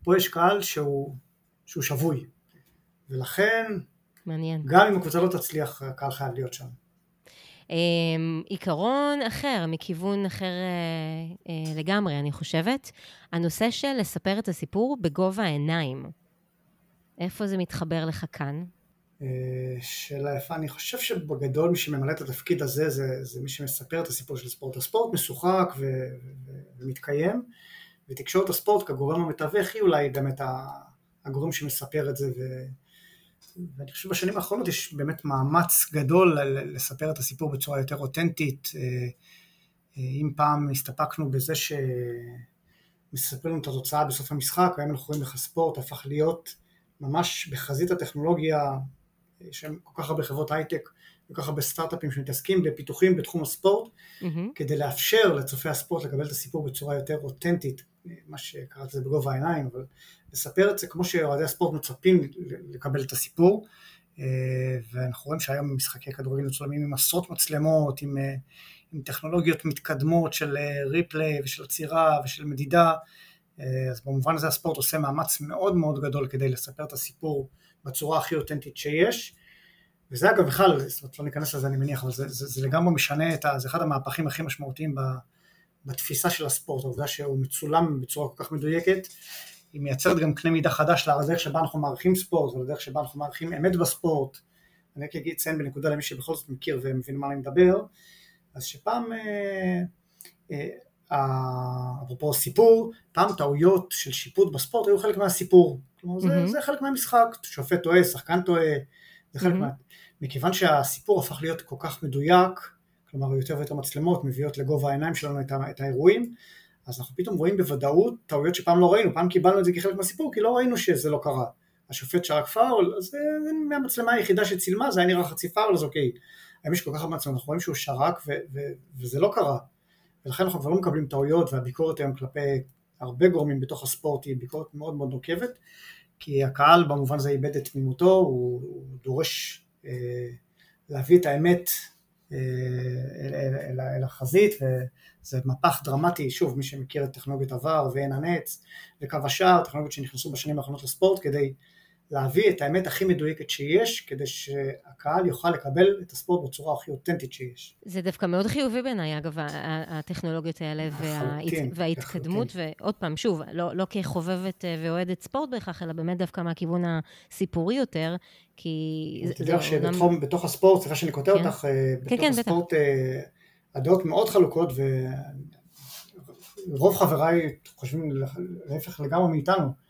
פה יש קהל שהוא, שהוא שבוי, ולכן, מעניין. גם אם הקבוצה לא תצליח, הקהל חייב להיות שם. אמ, עיקרון אחר, מכיוון אחר אה, אה, לגמרי, אני חושבת, הנושא של לספר את הסיפור בגובה העיניים. איפה זה מתחבר לך כאן? שאלה יפה, אני חושב שבגדול מי שממלא את התפקיד הזה זה, זה מי שמספר את הסיפור של ספורט. הספורט משוחק ו, ו, ומתקיים, ותקשורת הספורט כגורם המתווך היא אולי באמת הגורם שמספר את זה, ו, ואני חושב שבשנים האחרונות יש באמת מאמץ גדול לספר את הסיפור בצורה יותר אותנטית. אה, אה, אם פעם הסתפקנו בזה שמספרים לנו את התוצאה בסוף המשחק, היום אנחנו רואים איך הספורט הפך להיות ממש בחזית הטכנולוגיה, יש שם כל כך הרבה חברות הייטק, כל כך הרבה סטארט-אפים שמתעסקים בפיתוחים בתחום הספורט, mm-hmm. כדי לאפשר לצופי הספורט לקבל את הסיפור בצורה יותר אותנטית, מה שקראת לזה בגובה העיניים, אבל לספר את זה כמו שאוהדי הספורט מצפים לקבל את הסיפור, אה, ואנחנו רואים שהיום משחקי כדורגל מצולמים עם עשרות מצלמות, עם, אה, עם טכנולוגיות מתקדמות של ריפליי אה, ושל עצירה ושל מדידה, אז במובן הזה הספורט עושה מאמץ מאוד מאוד גדול כדי לספר את הסיפור בצורה הכי אותנטית שיש. וזה אגב בכלל, זאת אומרת לא ניכנס לזה אני מניח, אבל זה, זה, זה לגמרי משנה את ה... זה אחד המהפכים הכי משמעותיים בתפיסה של הספורט, העובדה שהוא מצולם בצורה כל כך מדויקת, היא מייצרת גם קנה מידה חדש לדרך שבה אנחנו מעריכים ספורט, ולדרך שבה אנחנו מעריכים אמת בספורט. אני רק אגיד, אציין בנקודה למי שבכל זאת מכיר ומבין מה אני מדבר, אז שפעם, אה, אה, אפרופו סיפור, פעם טעויות של שיפוט בספורט היו חלק מהסיפור. כלומר, mm-hmm. זה, זה חלק מהמשחק, שופט טועה, שחקן טועה, זה חלק mm-hmm. מה... מכיוון שהסיפור הפך להיות כל כך מדויק, כלומר יותר ויותר מצלמות מביאות לגובה העיניים שלנו את, ה, את האירועים, אז אנחנו פתאום רואים בוודאות טעויות שפעם לא ראינו, פעם קיבלנו את זה כחלק מהסיפור כי לא ראינו שזה לא קרה. השופט שרק פאול, אז זה מהמצלמה היחידה שצילמה, זה היה נראה חצי פאול, אז אוקיי. היום יש כל כך הרבה מצלמות, אנחנו רואים שהוא שרק ו- ו- וזה לא קרה. ולכן אנחנו כבר לא מקבלים טעויות, והביקורת היום כלפי הרבה גורמים בתוך הספורט היא ביקורת מאוד מאוד נוקבת, כי הקהל במובן הזה איבד את תמימותו, הוא, הוא דורש אה, להביא את האמת אה, אל, אל, אל, אל החזית, וזה מהפך דרמטי, שוב, מי שמכיר את טכנולוגיות עבר ועין הנץ וקו השער, טכנולוגיות שנכנסו בשנים האחרונות לספורט כדי להביא את האמת הכי מדויקת שיש, כדי שהקהל יוכל לקבל את הספורט בצורה הכי אותנטית שיש. זה דווקא מאוד חיובי בעיניי, אגב, הטכנולוגיות האלה וה... וההתקדמות, ועוד פעם, שוב, לא, לא כחובבת אה, ואוהדת ספורט בהכרח, אלא באמת דווקא מהכיוון הסיפורי יותר, כי... אתה יודע שבתוך הספורט, סליחה שאני קוטע כן. אותך, אה, כן, בתוך כן, הספורט אה, הדעות מאוד חלוקות, ורוב חבריי חושבים להפך לגמרי מאיתנו.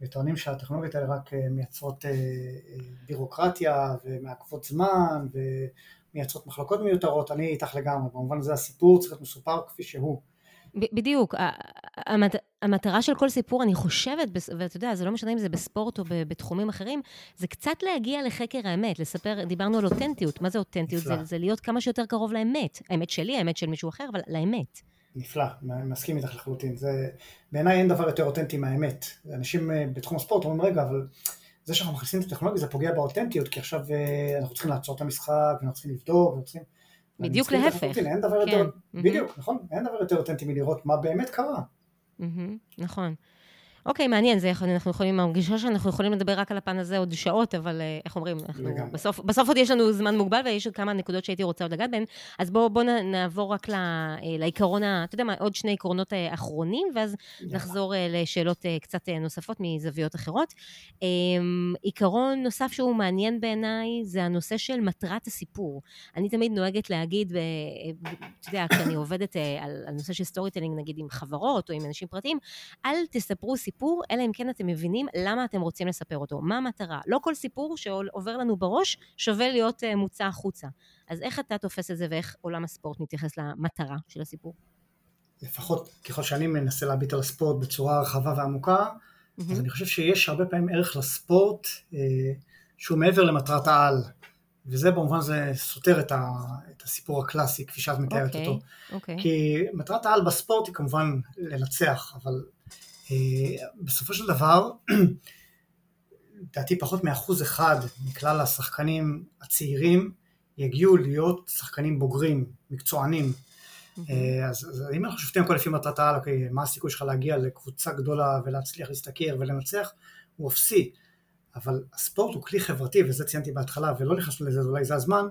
וטוענים שהטכנולוגיות האלה רק אה, מייצרות אה, אה, בירוקרטיה ומעכבות זמן ומייצרות מחלוקות מיותרות, אני איתך לגמרי, במובן הזה הסיפור צריך להיות מסופר כפי שהוא. בדיוק, המת... המטרה של כל סיפור, אני חושבת, ואתה יודע, זה לא משנה אם זה בספורט או בתחומים אחרים, זה קצת להגיע לחקר האמת, לספר, דיברנו על אותנטיות, מה זה אותנטיות? זה, זה להיות כמה שיותר קרוב לאמת, האמת שלי, האמת של מישהו אחר, אבל לאמת. נפלא, מסכים איתך לחלוטין. זה, בעיניי אין דבר יותר אותנטי מהאמת. אנשים אה, בתחום הספורט אומרים, רגע, אבל זה שאנחנו מכניסים את הטכנולוגיה זה פוגע באותנטיות, כי עכשיו אה, אנחנו צריכים לעצור את המשחק, ואנחנו צריכים לבדוק, ואנחנו צריכים... בדיוק להפך. אין דבר כן. יותר, בדיוק, נכון, אין דבר יותר אותנטי מלראות מה באמת קרה. נכון. אוקיי, מעניין, זה, אנחנו יכולים, מרגישה שאנחנו יכולים לדבר רק על הפן הזה עוד שעות, אבל אה, איך אומרים, אנחנו, בסוף, בסוף עוד יש לנו זמן מוגבל ויש עוד כמה נקודות שהייתי רוצה עוד לגעת בהן, אז בואו בוא נעבור רק אה, לעיקרון, אתה יודע מה, עוד שני עקרונות אה, אחרונים, ואז נחזור לשאלות קצת נוספות מזוויות אחרות. אמ, עיקרון נוסף שהוא מעניין בעיניי, זה הנושא של מטרת הסיפור. אני תמיד נוהגת להגיד, אתה יודע, כשאני עובדת על, על נושא של storytelling, נגיד עם חברות או עם אנשים פרטיים, אל תספרו סיפור. סיפור, אלא אם כן אתם מבינים למה אתם רוצים לספר אותו, מה המטרה. לא כל סיפור שעובר לנו בראש שווה להיות אה, מוצא החוצה. אז איך אתה תופס את זה ואיך עולם הספורט מתייחס למטרה של הסיפור? לפחות ככל שאני מנסה להביט על הספורט בצורה רחבה ועמוקה, mm-hmm. אז אני חושב שיש הרבה פעמים ערך לספורט אה, שהוא מעבר למטרת העל. וזה במובן זה סותר את, ה, את הסיפור הקלאסי כפי שאת מתארת okay, אותו. Okay. אוקיי. כי מטרת העל בספורט היא כמובן לנצח, אבל אה, בסופו של דבר, לדעתי פחות מאחוז אחד מכלל השחקנים הצעירים יגיעו להיות שחקנים בוגרים, מקצוענים. אה, אז, אז אם אנחנו שופטים הכל לפי מטרת העל, אוקיי, מה הסיכוי שלך להגיע לקבוצה גדולה ולהצליח להשתכר ולנצח, הוא אפסי. אבל הספורט הוא כלי חברתי, וזה ציינתי בהתחלה ולא נכנסנו לזה, אולי זה הזמן,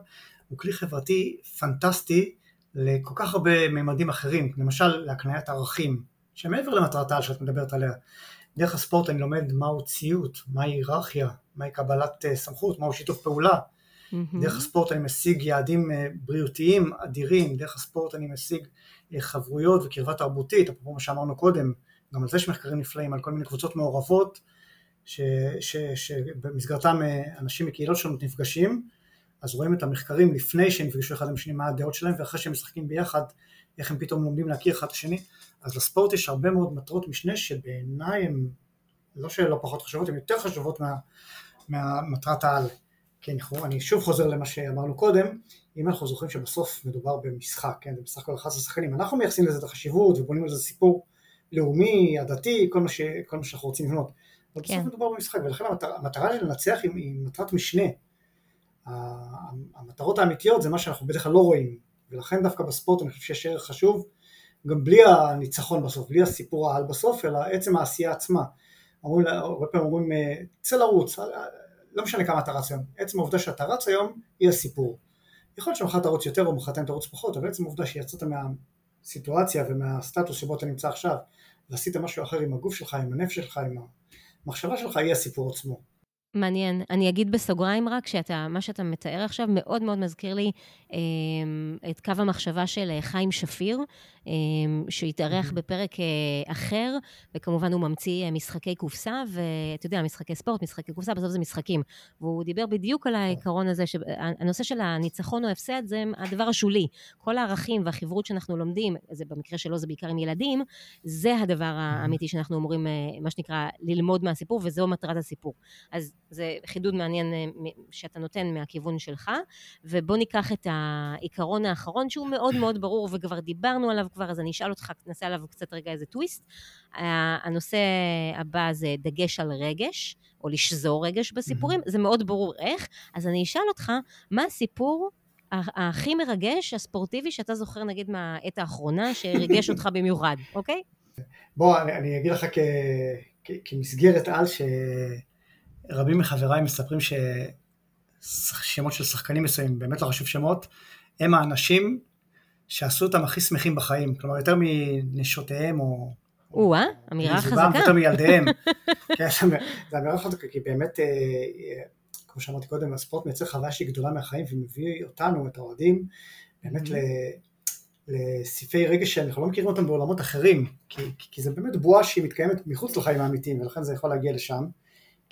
הוא כלי חברתי פנטסטי לכל כך הרבה ממדים אחרים, למשל להקניית ערכים, שמעבר למטרת העל שאת מדברת עליה, דרך הספורט אני לומד מהו ציות, מהי היררכיה, מהי קבלת סמכות, מהו שיתוף פעולה. Mm-hmm. דרך הספורט אני משיג יעדים בריאותיים אדירים, דרך הספורט אני משיג חברויות וקרבה תרבותית, אפרופו מה שאמרנו קודם, גם על זה יש מחקרים נפלאים, על כל מיני קבוצות מעורבות, שבמסגרתם אנשים מקהילות שונות נפגשים, אז רואים את המחקרים לפני שהם נפגשו אחד עם השני, מה הדעות שלהם, ואחרי שהם משחקים ביחד, איך הם פתאום לומדים להכיר אחד את השני. אז לספורט יש הרבה מאוד מטרות משנה שבעיניי הן לא שלא פחות חשובות, הן יותר חשובות מה, מהמטרת העל. כן, אני שוב חוזר למה שאמרנו קודם, אם אנחנו זוכרים שבסוף מדובר במשחק, כן, זה בסך הכל 11 שחקנים, אנחנו מייחסים לזה את החשיבות ובונים על זה סיפור לאומי, עדתי, כל מה, ש, כל מה שאנחנו רוצים לבנות. אבל כן. בסוף מדובר במשחק, ולכן המטרה, המטרה של לנצח היא, היא מטרת משנה. המטרות האמיתיות זה מה שאנחנו בדרך כלל לא רואים, ולכן דווקא בספורט אני חושב שיש ערך חשוב, גם בלי הניצחון בסוף, בלי הסיפור העל בסוף, אלא עצם העשייה עצמה. אומרים, הרבה פעמים אומרים, צא לרוץ, לא משנה כמה אתה רץ היום, עצם העובדה שאתה רץ היום היא הסיפור. יכול להיות שמחר תרוץ יותר או מחרתיים תרוץ פחות, אבל עצם העובדה שיצאת מהסיטואציה ומהסטטוס שבו אתה נמצא עכשיו, ועשית משהו אחר עם הגוף שלך, עם הנפש שלך, עם המחשבה שלך, היא הסיפור עצמו. מעניין. אני אגיד בסוגריים רק, שאתה, מה שאתה מתאר עכשיו מאוד מאוד מזכיר לי אה, את קו המחשבה של אה, חיים שפיר, אה, שהתארח. בפרק אה, אחר, וכמובן הוא ממציא אה, משחקי קופסה, ואתה יודע, משחקי ספורט, משחקי קופסה, בסוף זה משחקים. והוא דיבר בדיוק על העיקרון הזה, שהנושא של הניצחון או הפסד זה הדבר השולי. כל הערכים והחברות שאנחנו לומדים, זה במקרה שלו זה בעיקר עם ילדים, זה הדבר האמיתי שאנחנו אמורים, אה, מה שנקרא, ללמוד מהסיפור, וזו מטרת הסיפור. אז זה חידוד מעניין אה, שאתה נותן מהכיוון שלך, ובוא ניקח את העיקרון האחרון שהוא מאוד מאוד ברור וכבר דיברנו עליו כבר, אז אני אשאל אותך, נעשה עליו קצת רגע איזה טוויסט. הנושא הבא זה דגש על רגש, או לשזור רגש בסיפורים, זה מאוד ברור איך, אז אני אשאל אותך, מה הסיפור הכי מרגש, הספורטיבי, שאתה זוכר נגיד מהעת האחרונה, שריגש אותך במיוחד, אוקיי? בוא, אני, אני אגיד לך כ, כ, כמסגרת על, ש... רבים מחבריי מספרים ששמות של שחקנים מסוימים, באמת לא חשוב שמות, הם האנשים שעשו אותם הכי שמחים בחיים, כלומר יותר מנשותיהם או... או-אה, אמירה חזקה. יותר מילדיהם. כן, זו אמירה חזקה, כי באמת, אה, אה, כמו שאמרתי קודם, הספורט מייצר חוויה שהיא גדולה מהחיים ומביא אותנו, את האוהדים, באמת לסעיפי רגש שאנחנו לא מכירים אותם בעולמות אחרים, כי, כי זה באמת בועה שהיא מתקיימת מחוץ לחיים האמיתיים, ולכן זה יכול להגיע לשם.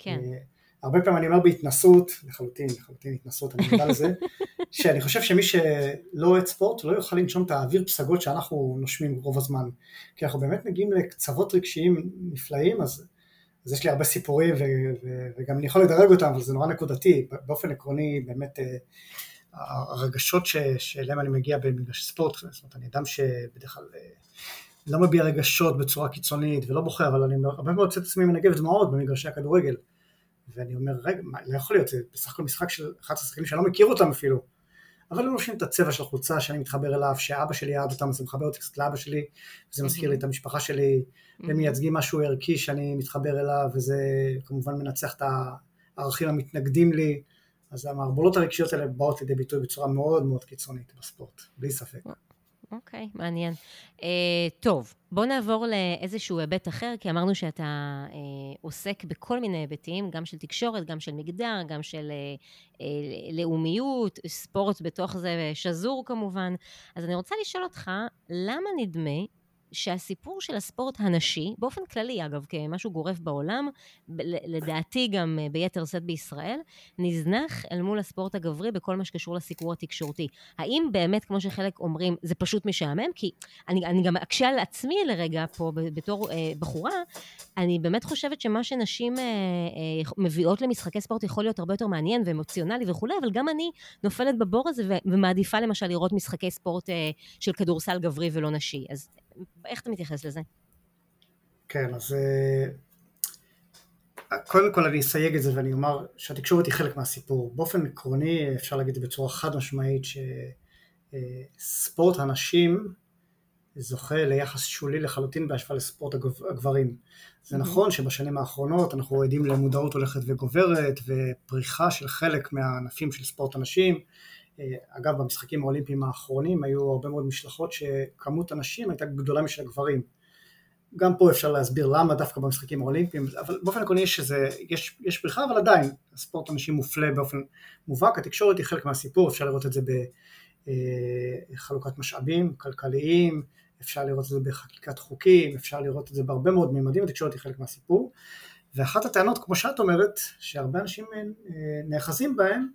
כן. אה, הרבה פעמים אני אומר בהתנסות, לחלוטין, לחלוטין התנסות, אני מודע לזה, שאני חושב שמי שלא אוהד ספורט לא יוכל לנשום את האוויר פסגות שאנחנו נושמים רוב הזמן. כי אנחנו באמת מגיעים לקצוות רגשיים נפלאים, אז, אז יש לי הרבה סיפורים ו, ו, וגם אני יכול לדרג אותם, אבל זה נורא נקודתי. באופן עקרוני, באמת, אה, הרגשות שאליהם אני מגיע במגרש ספורט, זאת אומרת, אני אדם שבדרך כלל... אה, לא מביע רגשות בצורה קיצונית ולא בוחר, אבל אני הרבה מאוד יוצא את עצמי מנגב דמעות במגרשי הכדורגל. ואני אומר, רגע, מה, לא יכול להיות, זה בסך הכל משחק של 11 שחקנים שאני לא מכיר אותם אפילו. אבל הם לובשים את הצבע של החולצה שאני מתחבר אליו, שאבא שלי אהד אותם, זה מחבר אותי קצת לאבא שלי, וזה מזכיר לי את המשפחה שלי, והם מייצגים משהו ערכי שאני מתחבר אליו, וזה כמובן מנצח את הערכים המתנגדים לי, אז המערבולות הרגשיות האלה באות לידי ביטוי בצורה מאוד מאוד קיצונית בספורט, בלי ספק. אוקיי, okay, מעניין. Uh, טוב, בואו נעבור לאיזשהו היבט אחר, כי אמרנו שאתה uh, עוסק בכל מיני היבטים, גם של תקשורת, גם של מגדר, גם של uh, uh, לאומיות, ספורט בתוך זה, שזור כמובן. אז אני רוצה לשאול אותך, למה נדמה שהסיפור של הספורט הנשי, באופן כללי אגב, כמשהו גורף בעולם, לדעתי גם אה, ביתר שאת בישראל, נזנח אל מול הספורט הגברי בכל מה שקשור לסיקור התקשורתי. האם באמת, כמו שחלק אומרים, זה פשוט משעמם? כי אני, אני גם אקשה על עצמי לרגע פה בתור אה, בחורה, אני באמת חושבת שמה שנשים אה, אה, מביאות למשחקי ספורט יכול להיות הרבה יותר מעניין ואמוציונלי וכולי, אבל גם אני נופלת בבור הזה ומעדיפה למשל לראות משחקי ספורט אה, של כדורסל גברי ולא נשי. אז איך אתה מתייחס לזה? כן, אז אה, קודם כל אני אסייג את זה ואני אומר שהתקשורת היא חלק מהסיפור. באופן עקרוני אפשר להגיד בצורה חד משמעית שספורט הנשים זוכה ליחס שולי לחלוטין בהשוואה לספורט הגברים. זה נכון שבשנים האחרונות אנחנו עדים למודעות הולכת וגוברת ופריחה של חלק מהענפים של ספורט הנשים אה, אגב, במשחקים האולימפיים האחרונים היו הרבה מאוד משלחות שכמות הנשים הייתה גדולה משל הגברים. גם פה אפשר להסביר למה דווקא במשחקים האולימפיים, אבל באופן עקרוני יש, שזה, יש, יש פריחה, אבל עדיין הספורט אנשים מופלה באופן מובהק, התקשורת היא חלק מהסיפור, אפשר לראות את זה בחלוקת אה, משאבים כלכליים, אפשר לראות את זה בחקיקת חוקים, אפשר לראות את זה בהרבה מאוד מימדים, התקשורת היא חלק מהסיפור. ואחת הטענות, כמו שאת אומרת, שהרבה אנשים אה, נאחזים בהם,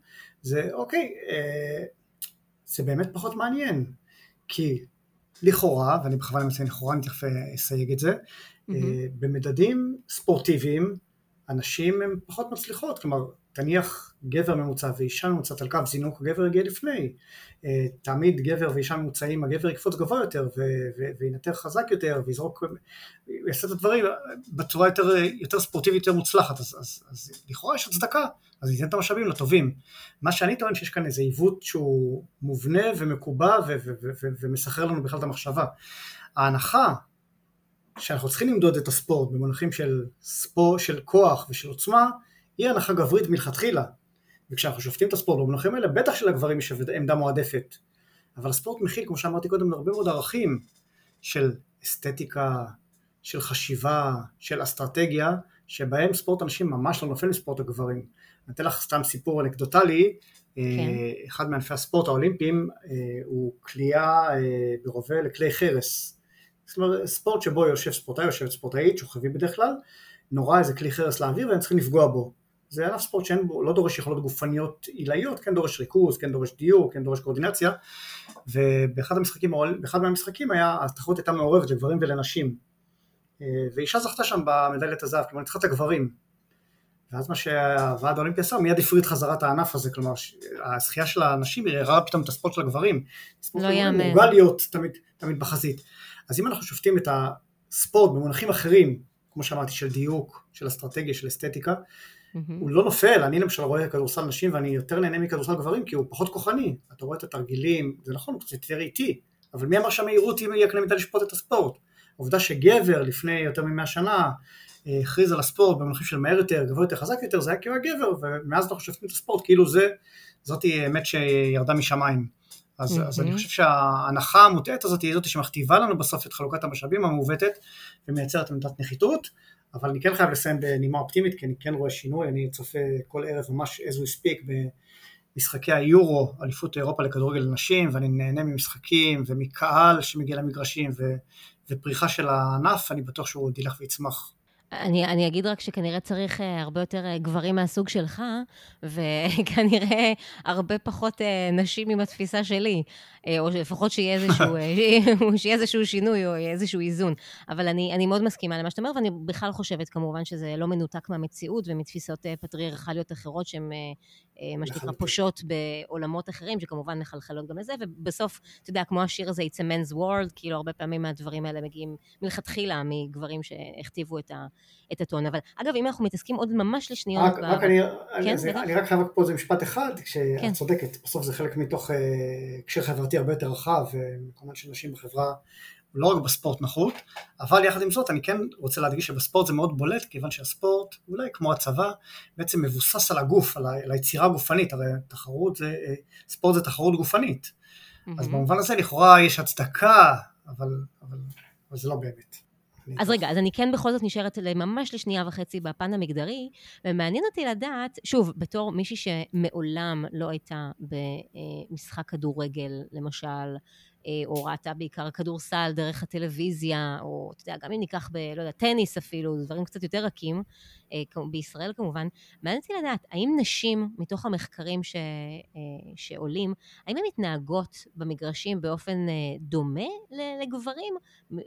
זה אוקיי, אה, זה באמת פחות מעניין, כי לכאורה, ואני בכוונה מציין לכאורה, אני תכף אסייג את זה, mm-hmm. במדדים ספורטיביים, הנשים הן פחות מצליחות, כלומר, תניח גבר ממוצע ואישה ממוצעת על קו זינוק, הגבר יגיע לפני. אה, תעמיד גבר ואישה ממוצעים, הגבר יקפוץ גבוה יותר וינטר חזק יותר ויזרוק, יעשה את הדברים בצורה יותר, יותר ספורטיבית, יותר מוצלחת, אז, אז, אז לכאורה יש הצדקה, אז ניתן את המשאבים לטובים. מה שאני טוען שיש כאן איזה עיוות שהוא מובנה ומקובע ומסחרר לנו בכלל את המחשבה. ההנחה שאנחנו צריכים למדוד את הספורט במונחים של ספורט, של כוח ושל עוצמה, היא הנחה גברית מלכתחילה. וכשאנחנו שופטים את הספורט במונחים האלה, בטח שלגברים יש עמדה מועדפת. אבל הספורט מכיל, כמו שאמרתי קודם, הרבה מאוד ערכים של אסתטיקה, של חשיבה, של אסטרטגיה, שבהם ספורט הנשים ממש לא נופל מספורט הגברים. אני אתן לך סתם סיפור אנקדוטלי, כן. אחד מענפי הספורט האולימפיים אה, הוא כליאה אה, ברובה לכלי חרס. זאת אומרת, ספורט שבו יושב ספורטאי, יושבת ספורטאית, שוכבים בדרך כלל, נורא איזה כלי חרס לאוויר והם צריכים לפגוע בו. זה ענף ספורט שאין בו, לא דורש יכולות גופניות עילאיות, כן דורש ריכוז, כן דורש דיוק, כן דורש קואורדינציה, ובאחד המשחקים, באחד מהמשחקים היה, התחרות הייתה מעורבת לגברים ולנשים, אה, ואישה זכתה שם במדליית הזהב, כלומר ניצחה את הגברים, ואז מה שהוועד האולימפי עשה, מיד הפריד חזרה את הענף הזה, כלומר הזכייה של הנשים הראה פתאום את הספורט של הגברים, לא יאמן, הוא להיות תמיד, תמיד בחזית, אז אם אנחנו שופטים את הספורט במונחים אחרים, כמו שאמרתי, של דיוק, של אסטרטגיה, של אסתטיקה, Mm-hmm. הוא לא נופל, אני למשל רואה כדורסל נשים ואני יותר נהנה מכדורסל גברים כי הוא פחות כוחני, אתה רואה את התרגילים, זה נכון, הוא קצת יותר איטי, אבל מי אמר שהמהירות היא הקנה מידה לשפוט את הספורט? העובדה שגבר לפני יותר ממאה שנה אה, הכריז על הספורט במונחים של מהר יותר, גבוה יותר, חזק יותר, זה היה כי הוא היה גבר, ומאז אנחנו שופטים את הספורט כאילו זה, זאת אמת שירדה משמיים. אז, mm-hmm. אז אני חושב שההנחה המוטעית הזאת היא זאת שמכתיבה לנו בסוף את חלוקת המשאבים המעוותת ומייצרת עמדת נחיתות, אבל אני כן חייב לסיים בנימה אופטימית, כי אני כן רואה שינוי, אני צופה כל ערב ממש as we speak במשחקי היורו, אליפות אירופה לכדורגל לנשים, ואני נהנה ממשחקים ומקהל שמגיע למגרשים ו, ופריחה של הענף, אני בטוח שהוא עוד ילך ויצמח אני, אני אגיד רק שכנראה צריך אה, הרבה יותר אה, גברים מהסוג שלך, וכנראה הרבה פחות אה, נשים עם התפיסה שלי, או לפחות שיהיה איזשהו, שיהיה איזשהו שינוי או איזשהו איזון. אבל אני, אני מאוד מסכימה למה שאתה אומר, ואני בכלל חושבת כמובן שזה לא מנותק מהמציאות ומתפיסות פטריארכליות אחרות שהן מה שנקרא פושות בעולמות אחרים, שכמובן מחלחלות גם לזה, ובסוף, אתה יודע, כמו השיר הזה, It's a man's world, כאילו הרבה פעמים מהדברים האלה מגיעים מלכתחילה מגברים שהכתיבו את ה... את הטון. אבל אגב, אם אנחנו מתעסקים עוד ממש לשניות... רק, ב... רק אני, כן, אני, אני רק חייב פה איזה משפט אחד, כשאת כן. צודקת, בסוף זה חלק מתוך הקשר uh, חברתי הרבה יותר רחב, וכמובן שנשים בחברה, לא רק בספורט נחות, אבל יחד עם זאת אני כן רוצה להדגיש שבספורט זה מאוד בולט, כיוון שהספורט, אולי כמו הצבא, בעצם מבוסס על הגוף, על, ה, על היצירה הגופנית, הרי תחרות זה, אה, ספורט זה תחרות גופנית. Mm-hmm. אז במובן הזה לכאורה יש הצדקה, אבל, אבל, אבל זה לא באמת. אז רגע, אז אני כן בכל זאת נשארת ממש לשנייה וחצי בפן המגדרי, ומעניין אותי לדעת, שוב, בתור מישהי שמעולם לא הייתה במשחק כדורגל, למשל, או ראתה בעיקר כדורסל דרך הטלוויזיה, או אתה יודע, גם אם ניקח ב... לא יודע, טניס אפילו, דברים קצת יותר רכים, אה, בישראל כמובן, מעניין אותי לדעת, האם נשים, מתוך המחקרים ש, אה, שעולים, האם הן מתנהגות במגרשים באופן דומה לגברים?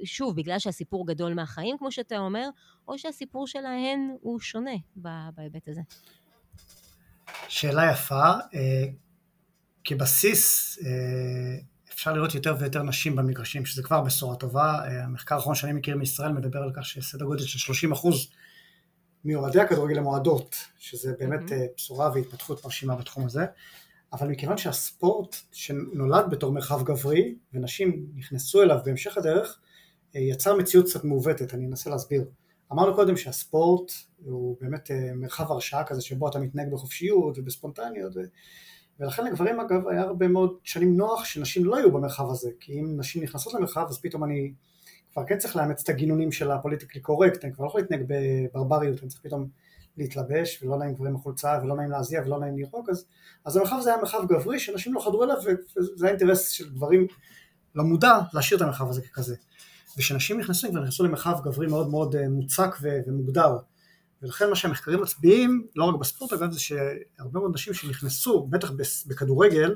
שוב, בגלל שהסיפור גדול מהחיים, כמו שאתה אומר, או שהסיפור שלהן הוא שונה בהיבט הזה? שאלה יפה. כבסיס, אפשר לראות יותר ויותר נשים במגרשים, שזה כבר בשורה טובה. אה, המחקר האחרון שאני מכיר מישראל מדבר על כך שסדר גודל של 30 אחוז מאוהדי הכדורגל למועדות, שזה באמת mm-hmm. בשורה והתפתחות מרשימה בתחום הזה. אבל מכיוון שהספורט שנולד בתור מרחב גברי, ונשים נכנסו אליו בהמשך הדרך, אה, יצר מציאות קצת מעוותת, אני אנסה להסביר. אמרנו קודם שהספורט הוא באמת מרחב הרשאה כזה שבו אתה מתנהג בחופשיות ובספונטניות, ולכן לגברים אגב היה הרבה מאוד שנים נוח שנשים לא היו במרחב הזה, כי אם נשים נכנסות למרחב אז פתאום אני כבר כן צריך לאמץ את הגינונים של הפוליטיקלי קורקט, אני כבר לא יכול להתנהג בברבריות, אני צריך פתאום להתלבש, ולא נעים גברים בחולצה, ולא נעים להזיע, ולא נעים לירוק, אז, אז המרחב הזה היה מרחב גברי, שאנשים לא חדרו אליו, וזה האינטרס של גברים לא מודע להשאיר את המרחב הזה ככזה. וכשנשים נכנסו, הם כבר נכנסו למרחב גברי מאוד מאוד אה, מוצק ומוגדר. ולכן מה שהמחקרים מצביעים, לא רק בספורט אגב, זה שהרבה מאוד נשים שנכנסו, בטח בכדורגל,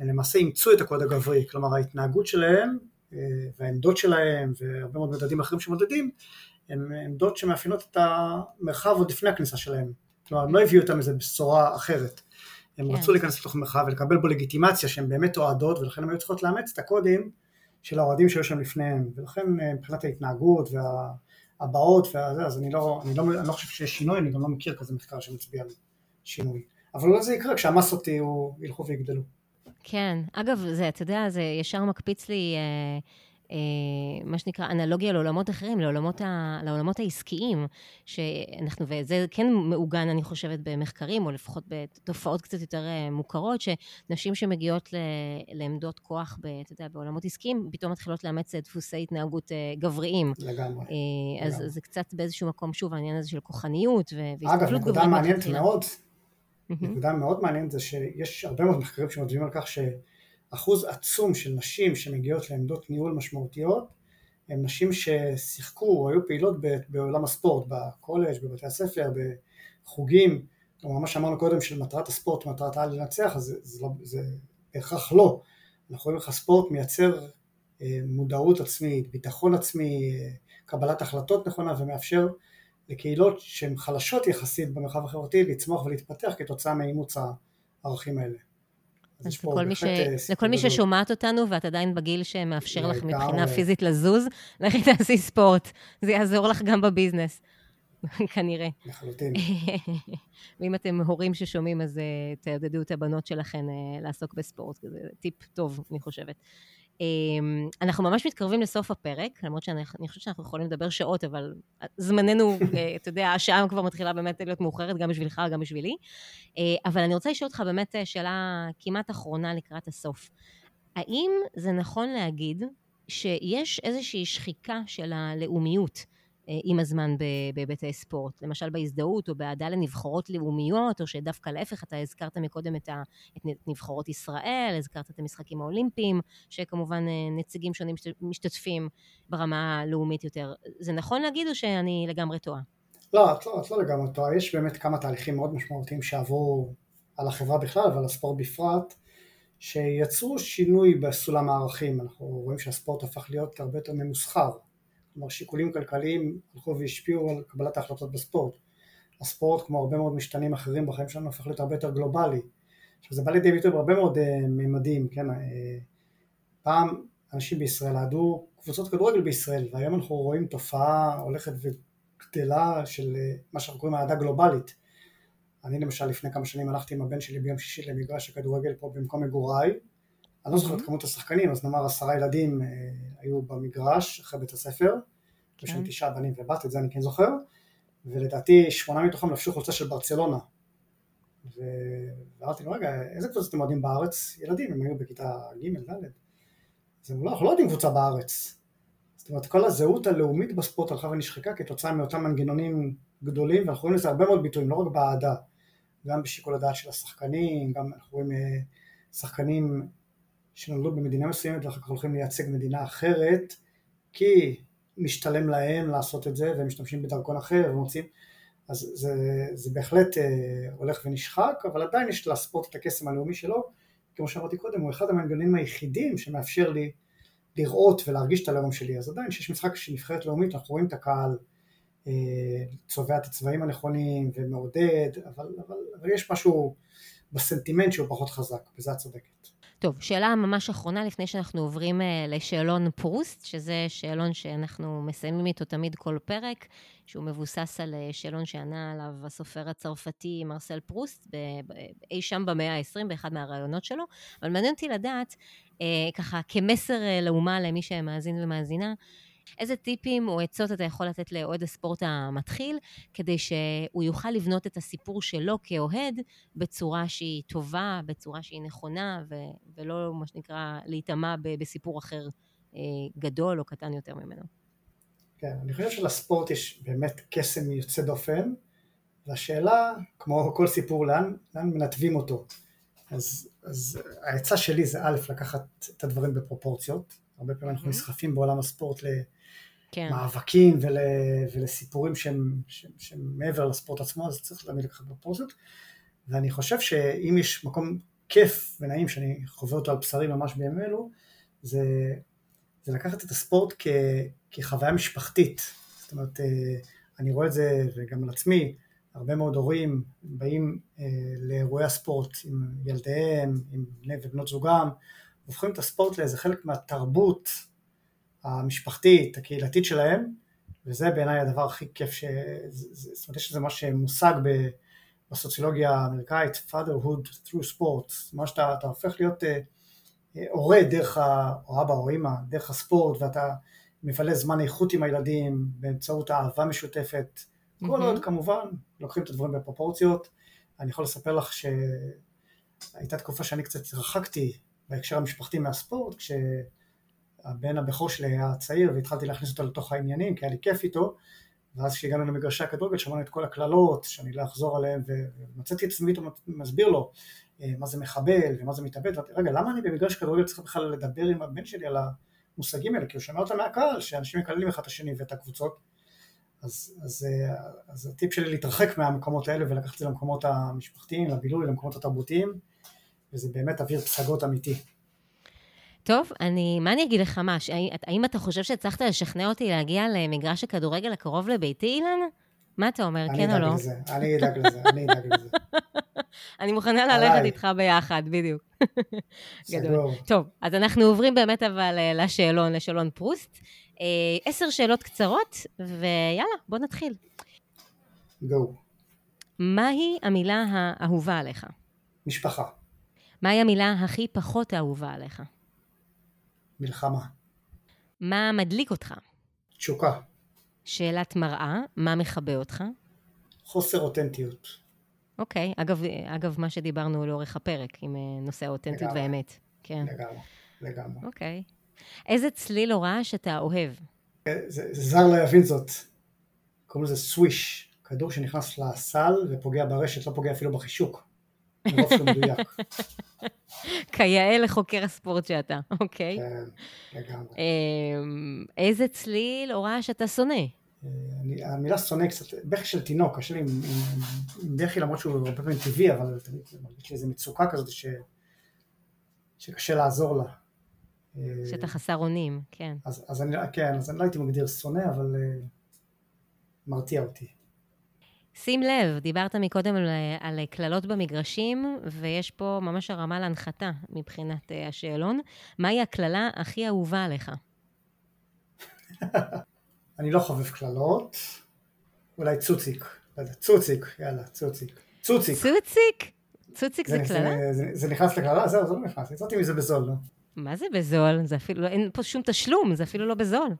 למעשה אימצו את הקוד הגברי, כלומר ההתנהגות שלהם אה, והעמדות שלהם והרבה מאוד מדדים אחרים שמודדים, הן עמדות שמאפיינות את המרחב עוד לפני הכניסה שלהם. כלומר, הם לא הביאו אותם איזה בשורה אחרת. הם כן. רצו להיכנס לתוך מרחב ולקבל בו לגיטימציה שהן באמת אוהדות, ולכן הן היו צריכות לאמץ את הקודים של האוהדים שהיו שם לפניהם. ולכן אה, מבחינת ההתנהגות והבעות והזה, אז אני לא, אני, לא, אני לא חושב שיש שינוי, אני גם לא מכיר כזה מחקר שמצביע על שינוי. אבל אולי זה יקרה כשהמסות ילכו ויגדלו. כן, אגב, זה, אתה יודע, זה ישר מקפיץ לי... אה... אה, מה שנקרא אנלוגיה לעולמות אחרים, לעולמות, ה, לעולמות העסקיים, שאנחנו, וזה כן מעוגן, אני חושבת, במחקרים, או לפחות בתופעות קצת יותר אה, מוכרות, שנשים שמגיעות ל, לעמדות כוח, ב, אתה יודע, בעולמות עסקיים, פתאום מתחילות לאמץ דפוסי התנהגות אה, גבריים. לגמרי. אז לגמרי. זה קצת באיזשהו מקום, שוב, העניין הזה של כוחניות והסתכלות גברית. אגב, נקודה מעניינת מאוד, נקודה מאוד מעניינת זה שיש הרבה מאוד מחקרים שמצביעים על כך ש... אחוז עצום של נשים שמגיעות לעמדות ניהול משמעותיות הן נשים ששיחקו או היו פעילות בעולם הספורט, בקולג', בבתי הספר, בחוגים, כלומר מה שאמרנו קודם של מטרת הספורט, מטרת העל לנצח, אז זה, זה, לא, זה בהכרח לא. אנחנו רואים איך הספורט מייצר אה, מודעות עצמית, ביטחון עצמי, אה, קבלת החלטות נכונה ומאפשר לקהילות שהן חלשות יחסית במרחב החברתי לצמוח ולהתפתח כתוצאה מאימוץ הערכים האלה. אז לכל, מי, ש... לכל מי ששומעת אותנו ואת עדיין בגיל שמאפשר לך מבחינה פיזית לזוז, לכי תעשי ספורט, זה יעזור לך גם בביזנס. כנראה. לחלוטין. ואם אתם הורים ששומעים, אז uh, תעודדו את הבנות שלכם uh, לעסוק בספורט, זה טיפ טוב, אני חושבת. אמ, אנחנו ממש מתקרבים לסוף הפרק, למרות שאני חושבת שאנחנו יכולים לדבר שעות, אבל זמננו, אה, אתה יודע, השעה כבר מתחילה באמת להיות מאוחרת, גם בשבילך, גם בשבילי. אה, אבל אני רוצה לשאול אותך באמת אה, שאלה כמעט אחרונה לקראת הסוף. האם זה נכון להגיד שיש איזושהי שחיקה של הלאומיות עם הזמן בהיבטי ספורט, למשל בהזדהות או באהדה לנבחרות לאומיות, או שדווקא להפך, אתה הזכרת מקודם את, ה, את נבחרות ישראל, הזכרת את המשחקים האולימפיים, שכמובן אה, נציגים שונים משתתפים ברמה הלאומית יותר. זה נכון להגיד או שאני לגמרי טועה? לא, את לא, את לא לגמרי טועה, יש באמת כמה תהליכים מאוד משמעותיים שעברו על החברה בכלל ועל הספורט בפרט, שיצרו שינוי בסולם הערכים, אנחנו רואים שהספורט הפך להיות הרבה יותר ממוסחר, כלומר שיקולים כלכליים הלכו והשפיעו על קבלת ההחלטות בספורט. הספורט, כמו הרבה מאוד משתנים אחרים בחיים שלנו, הפך להיות הרבה יותר גלובלי. עכשיו זה בא לידי ביטוי בהרבה מאוד uh, ממדים, כן, uh, פעם אנשים בישראל אהדו קבוצות כדורגל בישראל, והיום אנחנו רואים תופעה הולכת וגדלה של uh, מה שאנחנו קוראים אהדה גלובלית. אני למשל לפני כמה שנים הלכתי עם הבן שלי ביום שישי למגרש הכדורגל פה במקום מגוריי, אני לא זוכר את כמות השחקנים, אז נאמר עשרה ילדים אה, היו במגרש אחרי בית הספר, יש כן. תשעה בנים ובת, את זה אני כן זוכר, ולדעתי שמונה מתוכם לבשו חולצה של ברצלונה. ואמרתי לו, רגע, איזה קבוצות אתם אוהדים בארץ? ילדים, הם היו בכיתה ג', ד'. אז הם לא, אנחנו לא יודעים קבוצה בארץ. זאת אומרת, כל הזהות הלאומית בספורט הלכה ונשחקה כתוצאה מאותם מנגנונים גדולים, ואנחנו רואים לזה הרבה מאוד ביטויים, לא רק באהדה, גם בשיקול הדעת של השחקנים, גם אנחנו רואים אה, שחקנים שנולדו במדינה מסוימת ואחר כך הולכים לייצג מדינה אחרת כי משתלם להם לעשות את זה והם משתמשים בדרכון אחר ומוצאים אז זה, זה בהחלט אה, הולך ונשחק אבל עדיין יש לספורט את הקסם הלאומי שלו. כמו שאמרתי קודם הוא אחד המנגנונים היחידים שמאפשר לי לראות ולהרגיש את הלאום שלי. אז עדיין כשיש משחק של נבחרת לאומית אנחנו רואים את הקהל אה, צובע את הצבעים הנכונים ומעודד אבל, אבל, אבל יש משהו בסנטימנט שהוא פחות חזק בזה את צודקת טוב, שאלה ממש אחרונה לפני שאנחנו עוברים uh, לשאלון פרוסט, שזה שאלון שאנחנו מסיימים איתו תמיד כל פרק, שהוא מבוסס על uh, שאלון שענה עליו הסופר הצרפתי מרסל פרוסט אי שם במאה ה-20 באחד מהרעיונות שלו, אבל מעניין אותי לדעת, uh, ככה כמסר לאומה למי שמאזין ומאזינה, איזה טיפים או עצות אתה יכול לתת לאוהד הספורט המתחיל, כדי שהוא יוכל לבנות את הסיפור שלו כאוהד בצורה שהיא טובה, בצורה שהיא נכונה, ו- ולא, מה שנקרא, להיטמע ב- בסיפור אחר גדול או קטן יותר ממנו. כן, אני חושב שלספורט יש באמת קסם יוצא דופן, והשאלה, כמו כל סיפור, לאן, לאן מנתבים אותו. אז, אז העצה שלי זה א', לקחת את הדברים בפרופורציות. הרבה פעמים אנחנו נסחפים בעולם הספורט כן. ול, ולסיפורים שהם, שהם, שהם מעבר לספורט עצמו, אז צריך תמיד לקחת בפרופורציות. ואני חושב שאם יש מקום כיף ונעים שאני חווה אותו על בשרי ממש בימים אלו, זה, זה לקחת את הספורט כ, כחוויה משפחתית. זאת אומרת, אה, אני רואה את זה, וגם על עצמי, הרבה מאוד הורים באים אה, לאירועי הספורט עם ילדיהם, עם בני ובנות זוגם, הופכים את הספורט לאיזה חלק מהתרבות המשפחתית, הקהילתית שלהם, וזה בעיניי הדבר הכי כיף, ש... זאת אומרת יש לזה מה שמושג בסוציולוגיה האמריקאית, fatherhood through sports, מה שאתה הופך להיות אה, אה, הורה דרך, ה... או אבא או אמא, דרך הספורט, ואתה מבלה זמן איכות עם הילדים באמצעות אהבה משותפת, כל עוד כמובן לוקחים את הדברים בפרופורציות. אני יכול לספר לך שהייתה תקופה שאני קצת התרחקתי בהקשר המשפחתי מהספורט, כשהבן הבכור שלי היה צעיר והתחלתי להכניס אותו לתוך העניינים, כי היה לי כיף איתו, ואז כשהגענו למגרשי הכדורגל שמענו את כל הקללות, שאני לא אחזור עליהן, ומצאתי את עצמי מסביר לו אה, מה זה מחבל ומה זה מתאבד, ואמרתי, רגע, למה אני במגרש כדורגל צריך בכלל לדבר עם הבן שלי על המושגים האלה? כי הוא שומע אותם מהקהל, שאנשים מקללים אחד את השני ואת הקבוצות. אז, אז, אה, אז הטיפ שלי להתרחק מהמקומות האלה ולקחת את זה למקומות המשפחתיים, לבילוי, למקומות התרבותיים, וזה באמת אוויר פסגות אמיתי. טוב, אני, מה אני אגיד לך, מה, האם אתה חושב שהצלחת לשכנע אותי להגיע למגרש הכדורגל הקרוב לביתי, אילן? מה אתה אומר, כן או לא? לזה, אני אדאג לזה, אני אדאג לזה. אני מוכנה ללכת איתך ביחד, בדיוק. סגור. טוב, אז אנחנו עוברים באמת אבל אה, לשאלון, לשאלון פרוסט. אה, עשר שאלות קצרות, ויאללה, בוא נתחיל. גו. מהי המילה האהובה עליך? משפחה. מהי המילה הכי פחות אהובה עליך? מלחמה. מה מדליק אותך? תשוקה. שאלת מראה, מה מכבה אותך? חוסר אותנטיות. אוקיי, אגב, אגב, מה שדיברנו לאורך הפרק עם אה, נושא האותנטיות והאמת. כן. לגמרי, לגמרי. אוקיי. איזה צליל או רעש אתה אוהב? אה, זה, זה זר לא יבין זאת. קוראים לזה סוויש, כדור שנכנס לסל ופוגע ברשת, לא פוגע אפילו בחישוק. מדויק. כיאה לחוקר הספורט שאתה, אוקיי. כן, לגמרי. אמ, איזה צליל או רעש אתה שונא? אה, אני, המילה שונא קצת, בכי של תינוק, קשה לי עם, עם, עם בכי למרות שהוא הרבה פעמים טבעי, אבל תמיד מרגיש לי איזו מצוקה כזאת ש, שקשה לעזור לה. שאתה חסר אונים, כן. אז, אז אני, כן, אז אני לא הייתי מגדיר שונא, אבל uh, מרתיע אותי. שים לב, דיברת מקודם על, על קללות במגרשים, ויש פה ממש הרמה להנחתה מבחינת uh, השאלון. מהי הקללה הכי אהובה עליך? אני לא חובב קללות, אולי צוציק. לא צוציק, יאללה, צוציק. צוציק. צוציק? צוציק זה, זה קללה? זה, זה, זה נכנס לקללה? זהו, זה לא נכנס. יצאתי מזה בזול, לא? מה זה בזול? זה אפילו, אין פה שום תשלום, זה אפילו לא בזול.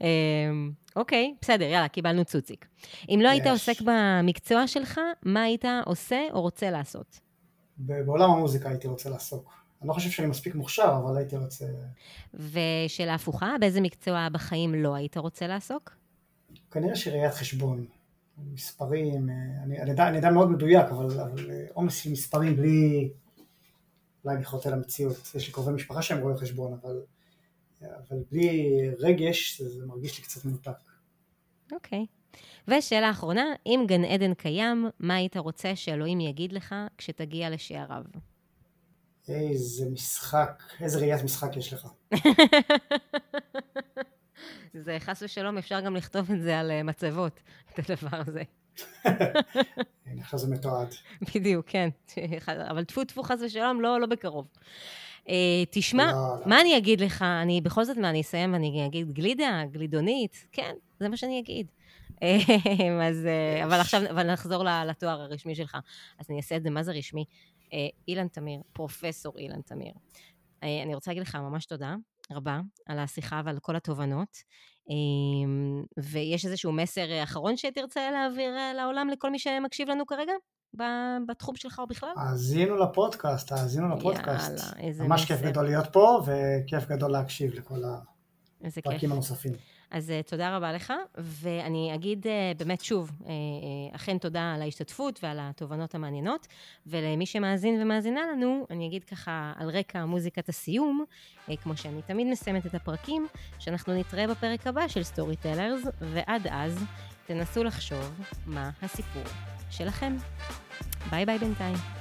אמ, אוקיי, בסדר, יאללה, קיבלנו צוציק. אם לא היית עוסק במקצוע שלך, מה היית עושה או רוצה לעשות? בעולם המוזיקה הייתי רוצה לעסוק. אני לא חושב שאני מספיק מוכשר, אבל הייתי רוצה... ושאלה הפוכה, באיזה מקצוע בחיים לא היית רוצה לעסוק? כנראה שראיית חשבון. מספרים, אה, אני, אני, יודע, אני יודע מאוד מדויק, אבל אה, עומס של מספרים בלי... אולי אני חוטא למציאות. יש לי קרובי משפחה שהם רואי חשבון, אבל, אבל בלי רגש זה, מרגיש לי קצת מנותק. אוקיי. Okay. ושאלה אחרונה, אם גן עדן קיים, מה היית רוצה שאלוהים יגיד לך כשתגיע לשעריו? איזה משחק, איזה ראיית משחק יש לך. זה חס ושלום, אפשר גם לכתוב את זה על אה, מצבות, את הדבר הזה. עכשיו זה מתועד. בדיוק, כן. אבל טפו טפו חס ושלום, לא, לא בקרוב. Uh, תשמע, לא, לא. מה אני אגיד לך? אני בכל זאת, מה, אני אסיים ואני אגיד גלידה, גלידונית? כן, זה מה שאני אגיד. אז, uh, אבל עכשיו, אבל נחזור לתואר הרשמי שלך. אז אני אעשה את זה, מה זה רשמי? Uh, אילן תמיר, פרופסור אילן תמיר. אני רוצה להגיד לך ממש תודה רבה על השיחה ועל כל התובנות. אמ, ויש איזשהו מסר אחרון שתרצה להעביר אה, לעולם לכל מי שמקשיב לנו כרגע? בתחום שלך או בכלל? האזינו לפודקאסט, האזינו לפודקאסט. יאללה, איזה ממש. כיף גדול להיות פה, וכיף גדול להקשיב לכל הפרקים הנוספים. אז uh, תודה רבה לך, ואני אגיד uh, באמת שוב, uh, אכן תודה על ההשתתפות ועל התובנות המעניינות, ולמי שמאזין ומאזינה לנו, אני אגיד ככה על רקע מוזיקת הסיום, כמו שאני תמיד מסיימת את הפרקים, שאנחנו נתראה בפרק הבא של סטורי טלרס, ועד אז תנסו לחשוב מה הסיפור שלכם. ביי ביי בינתיים.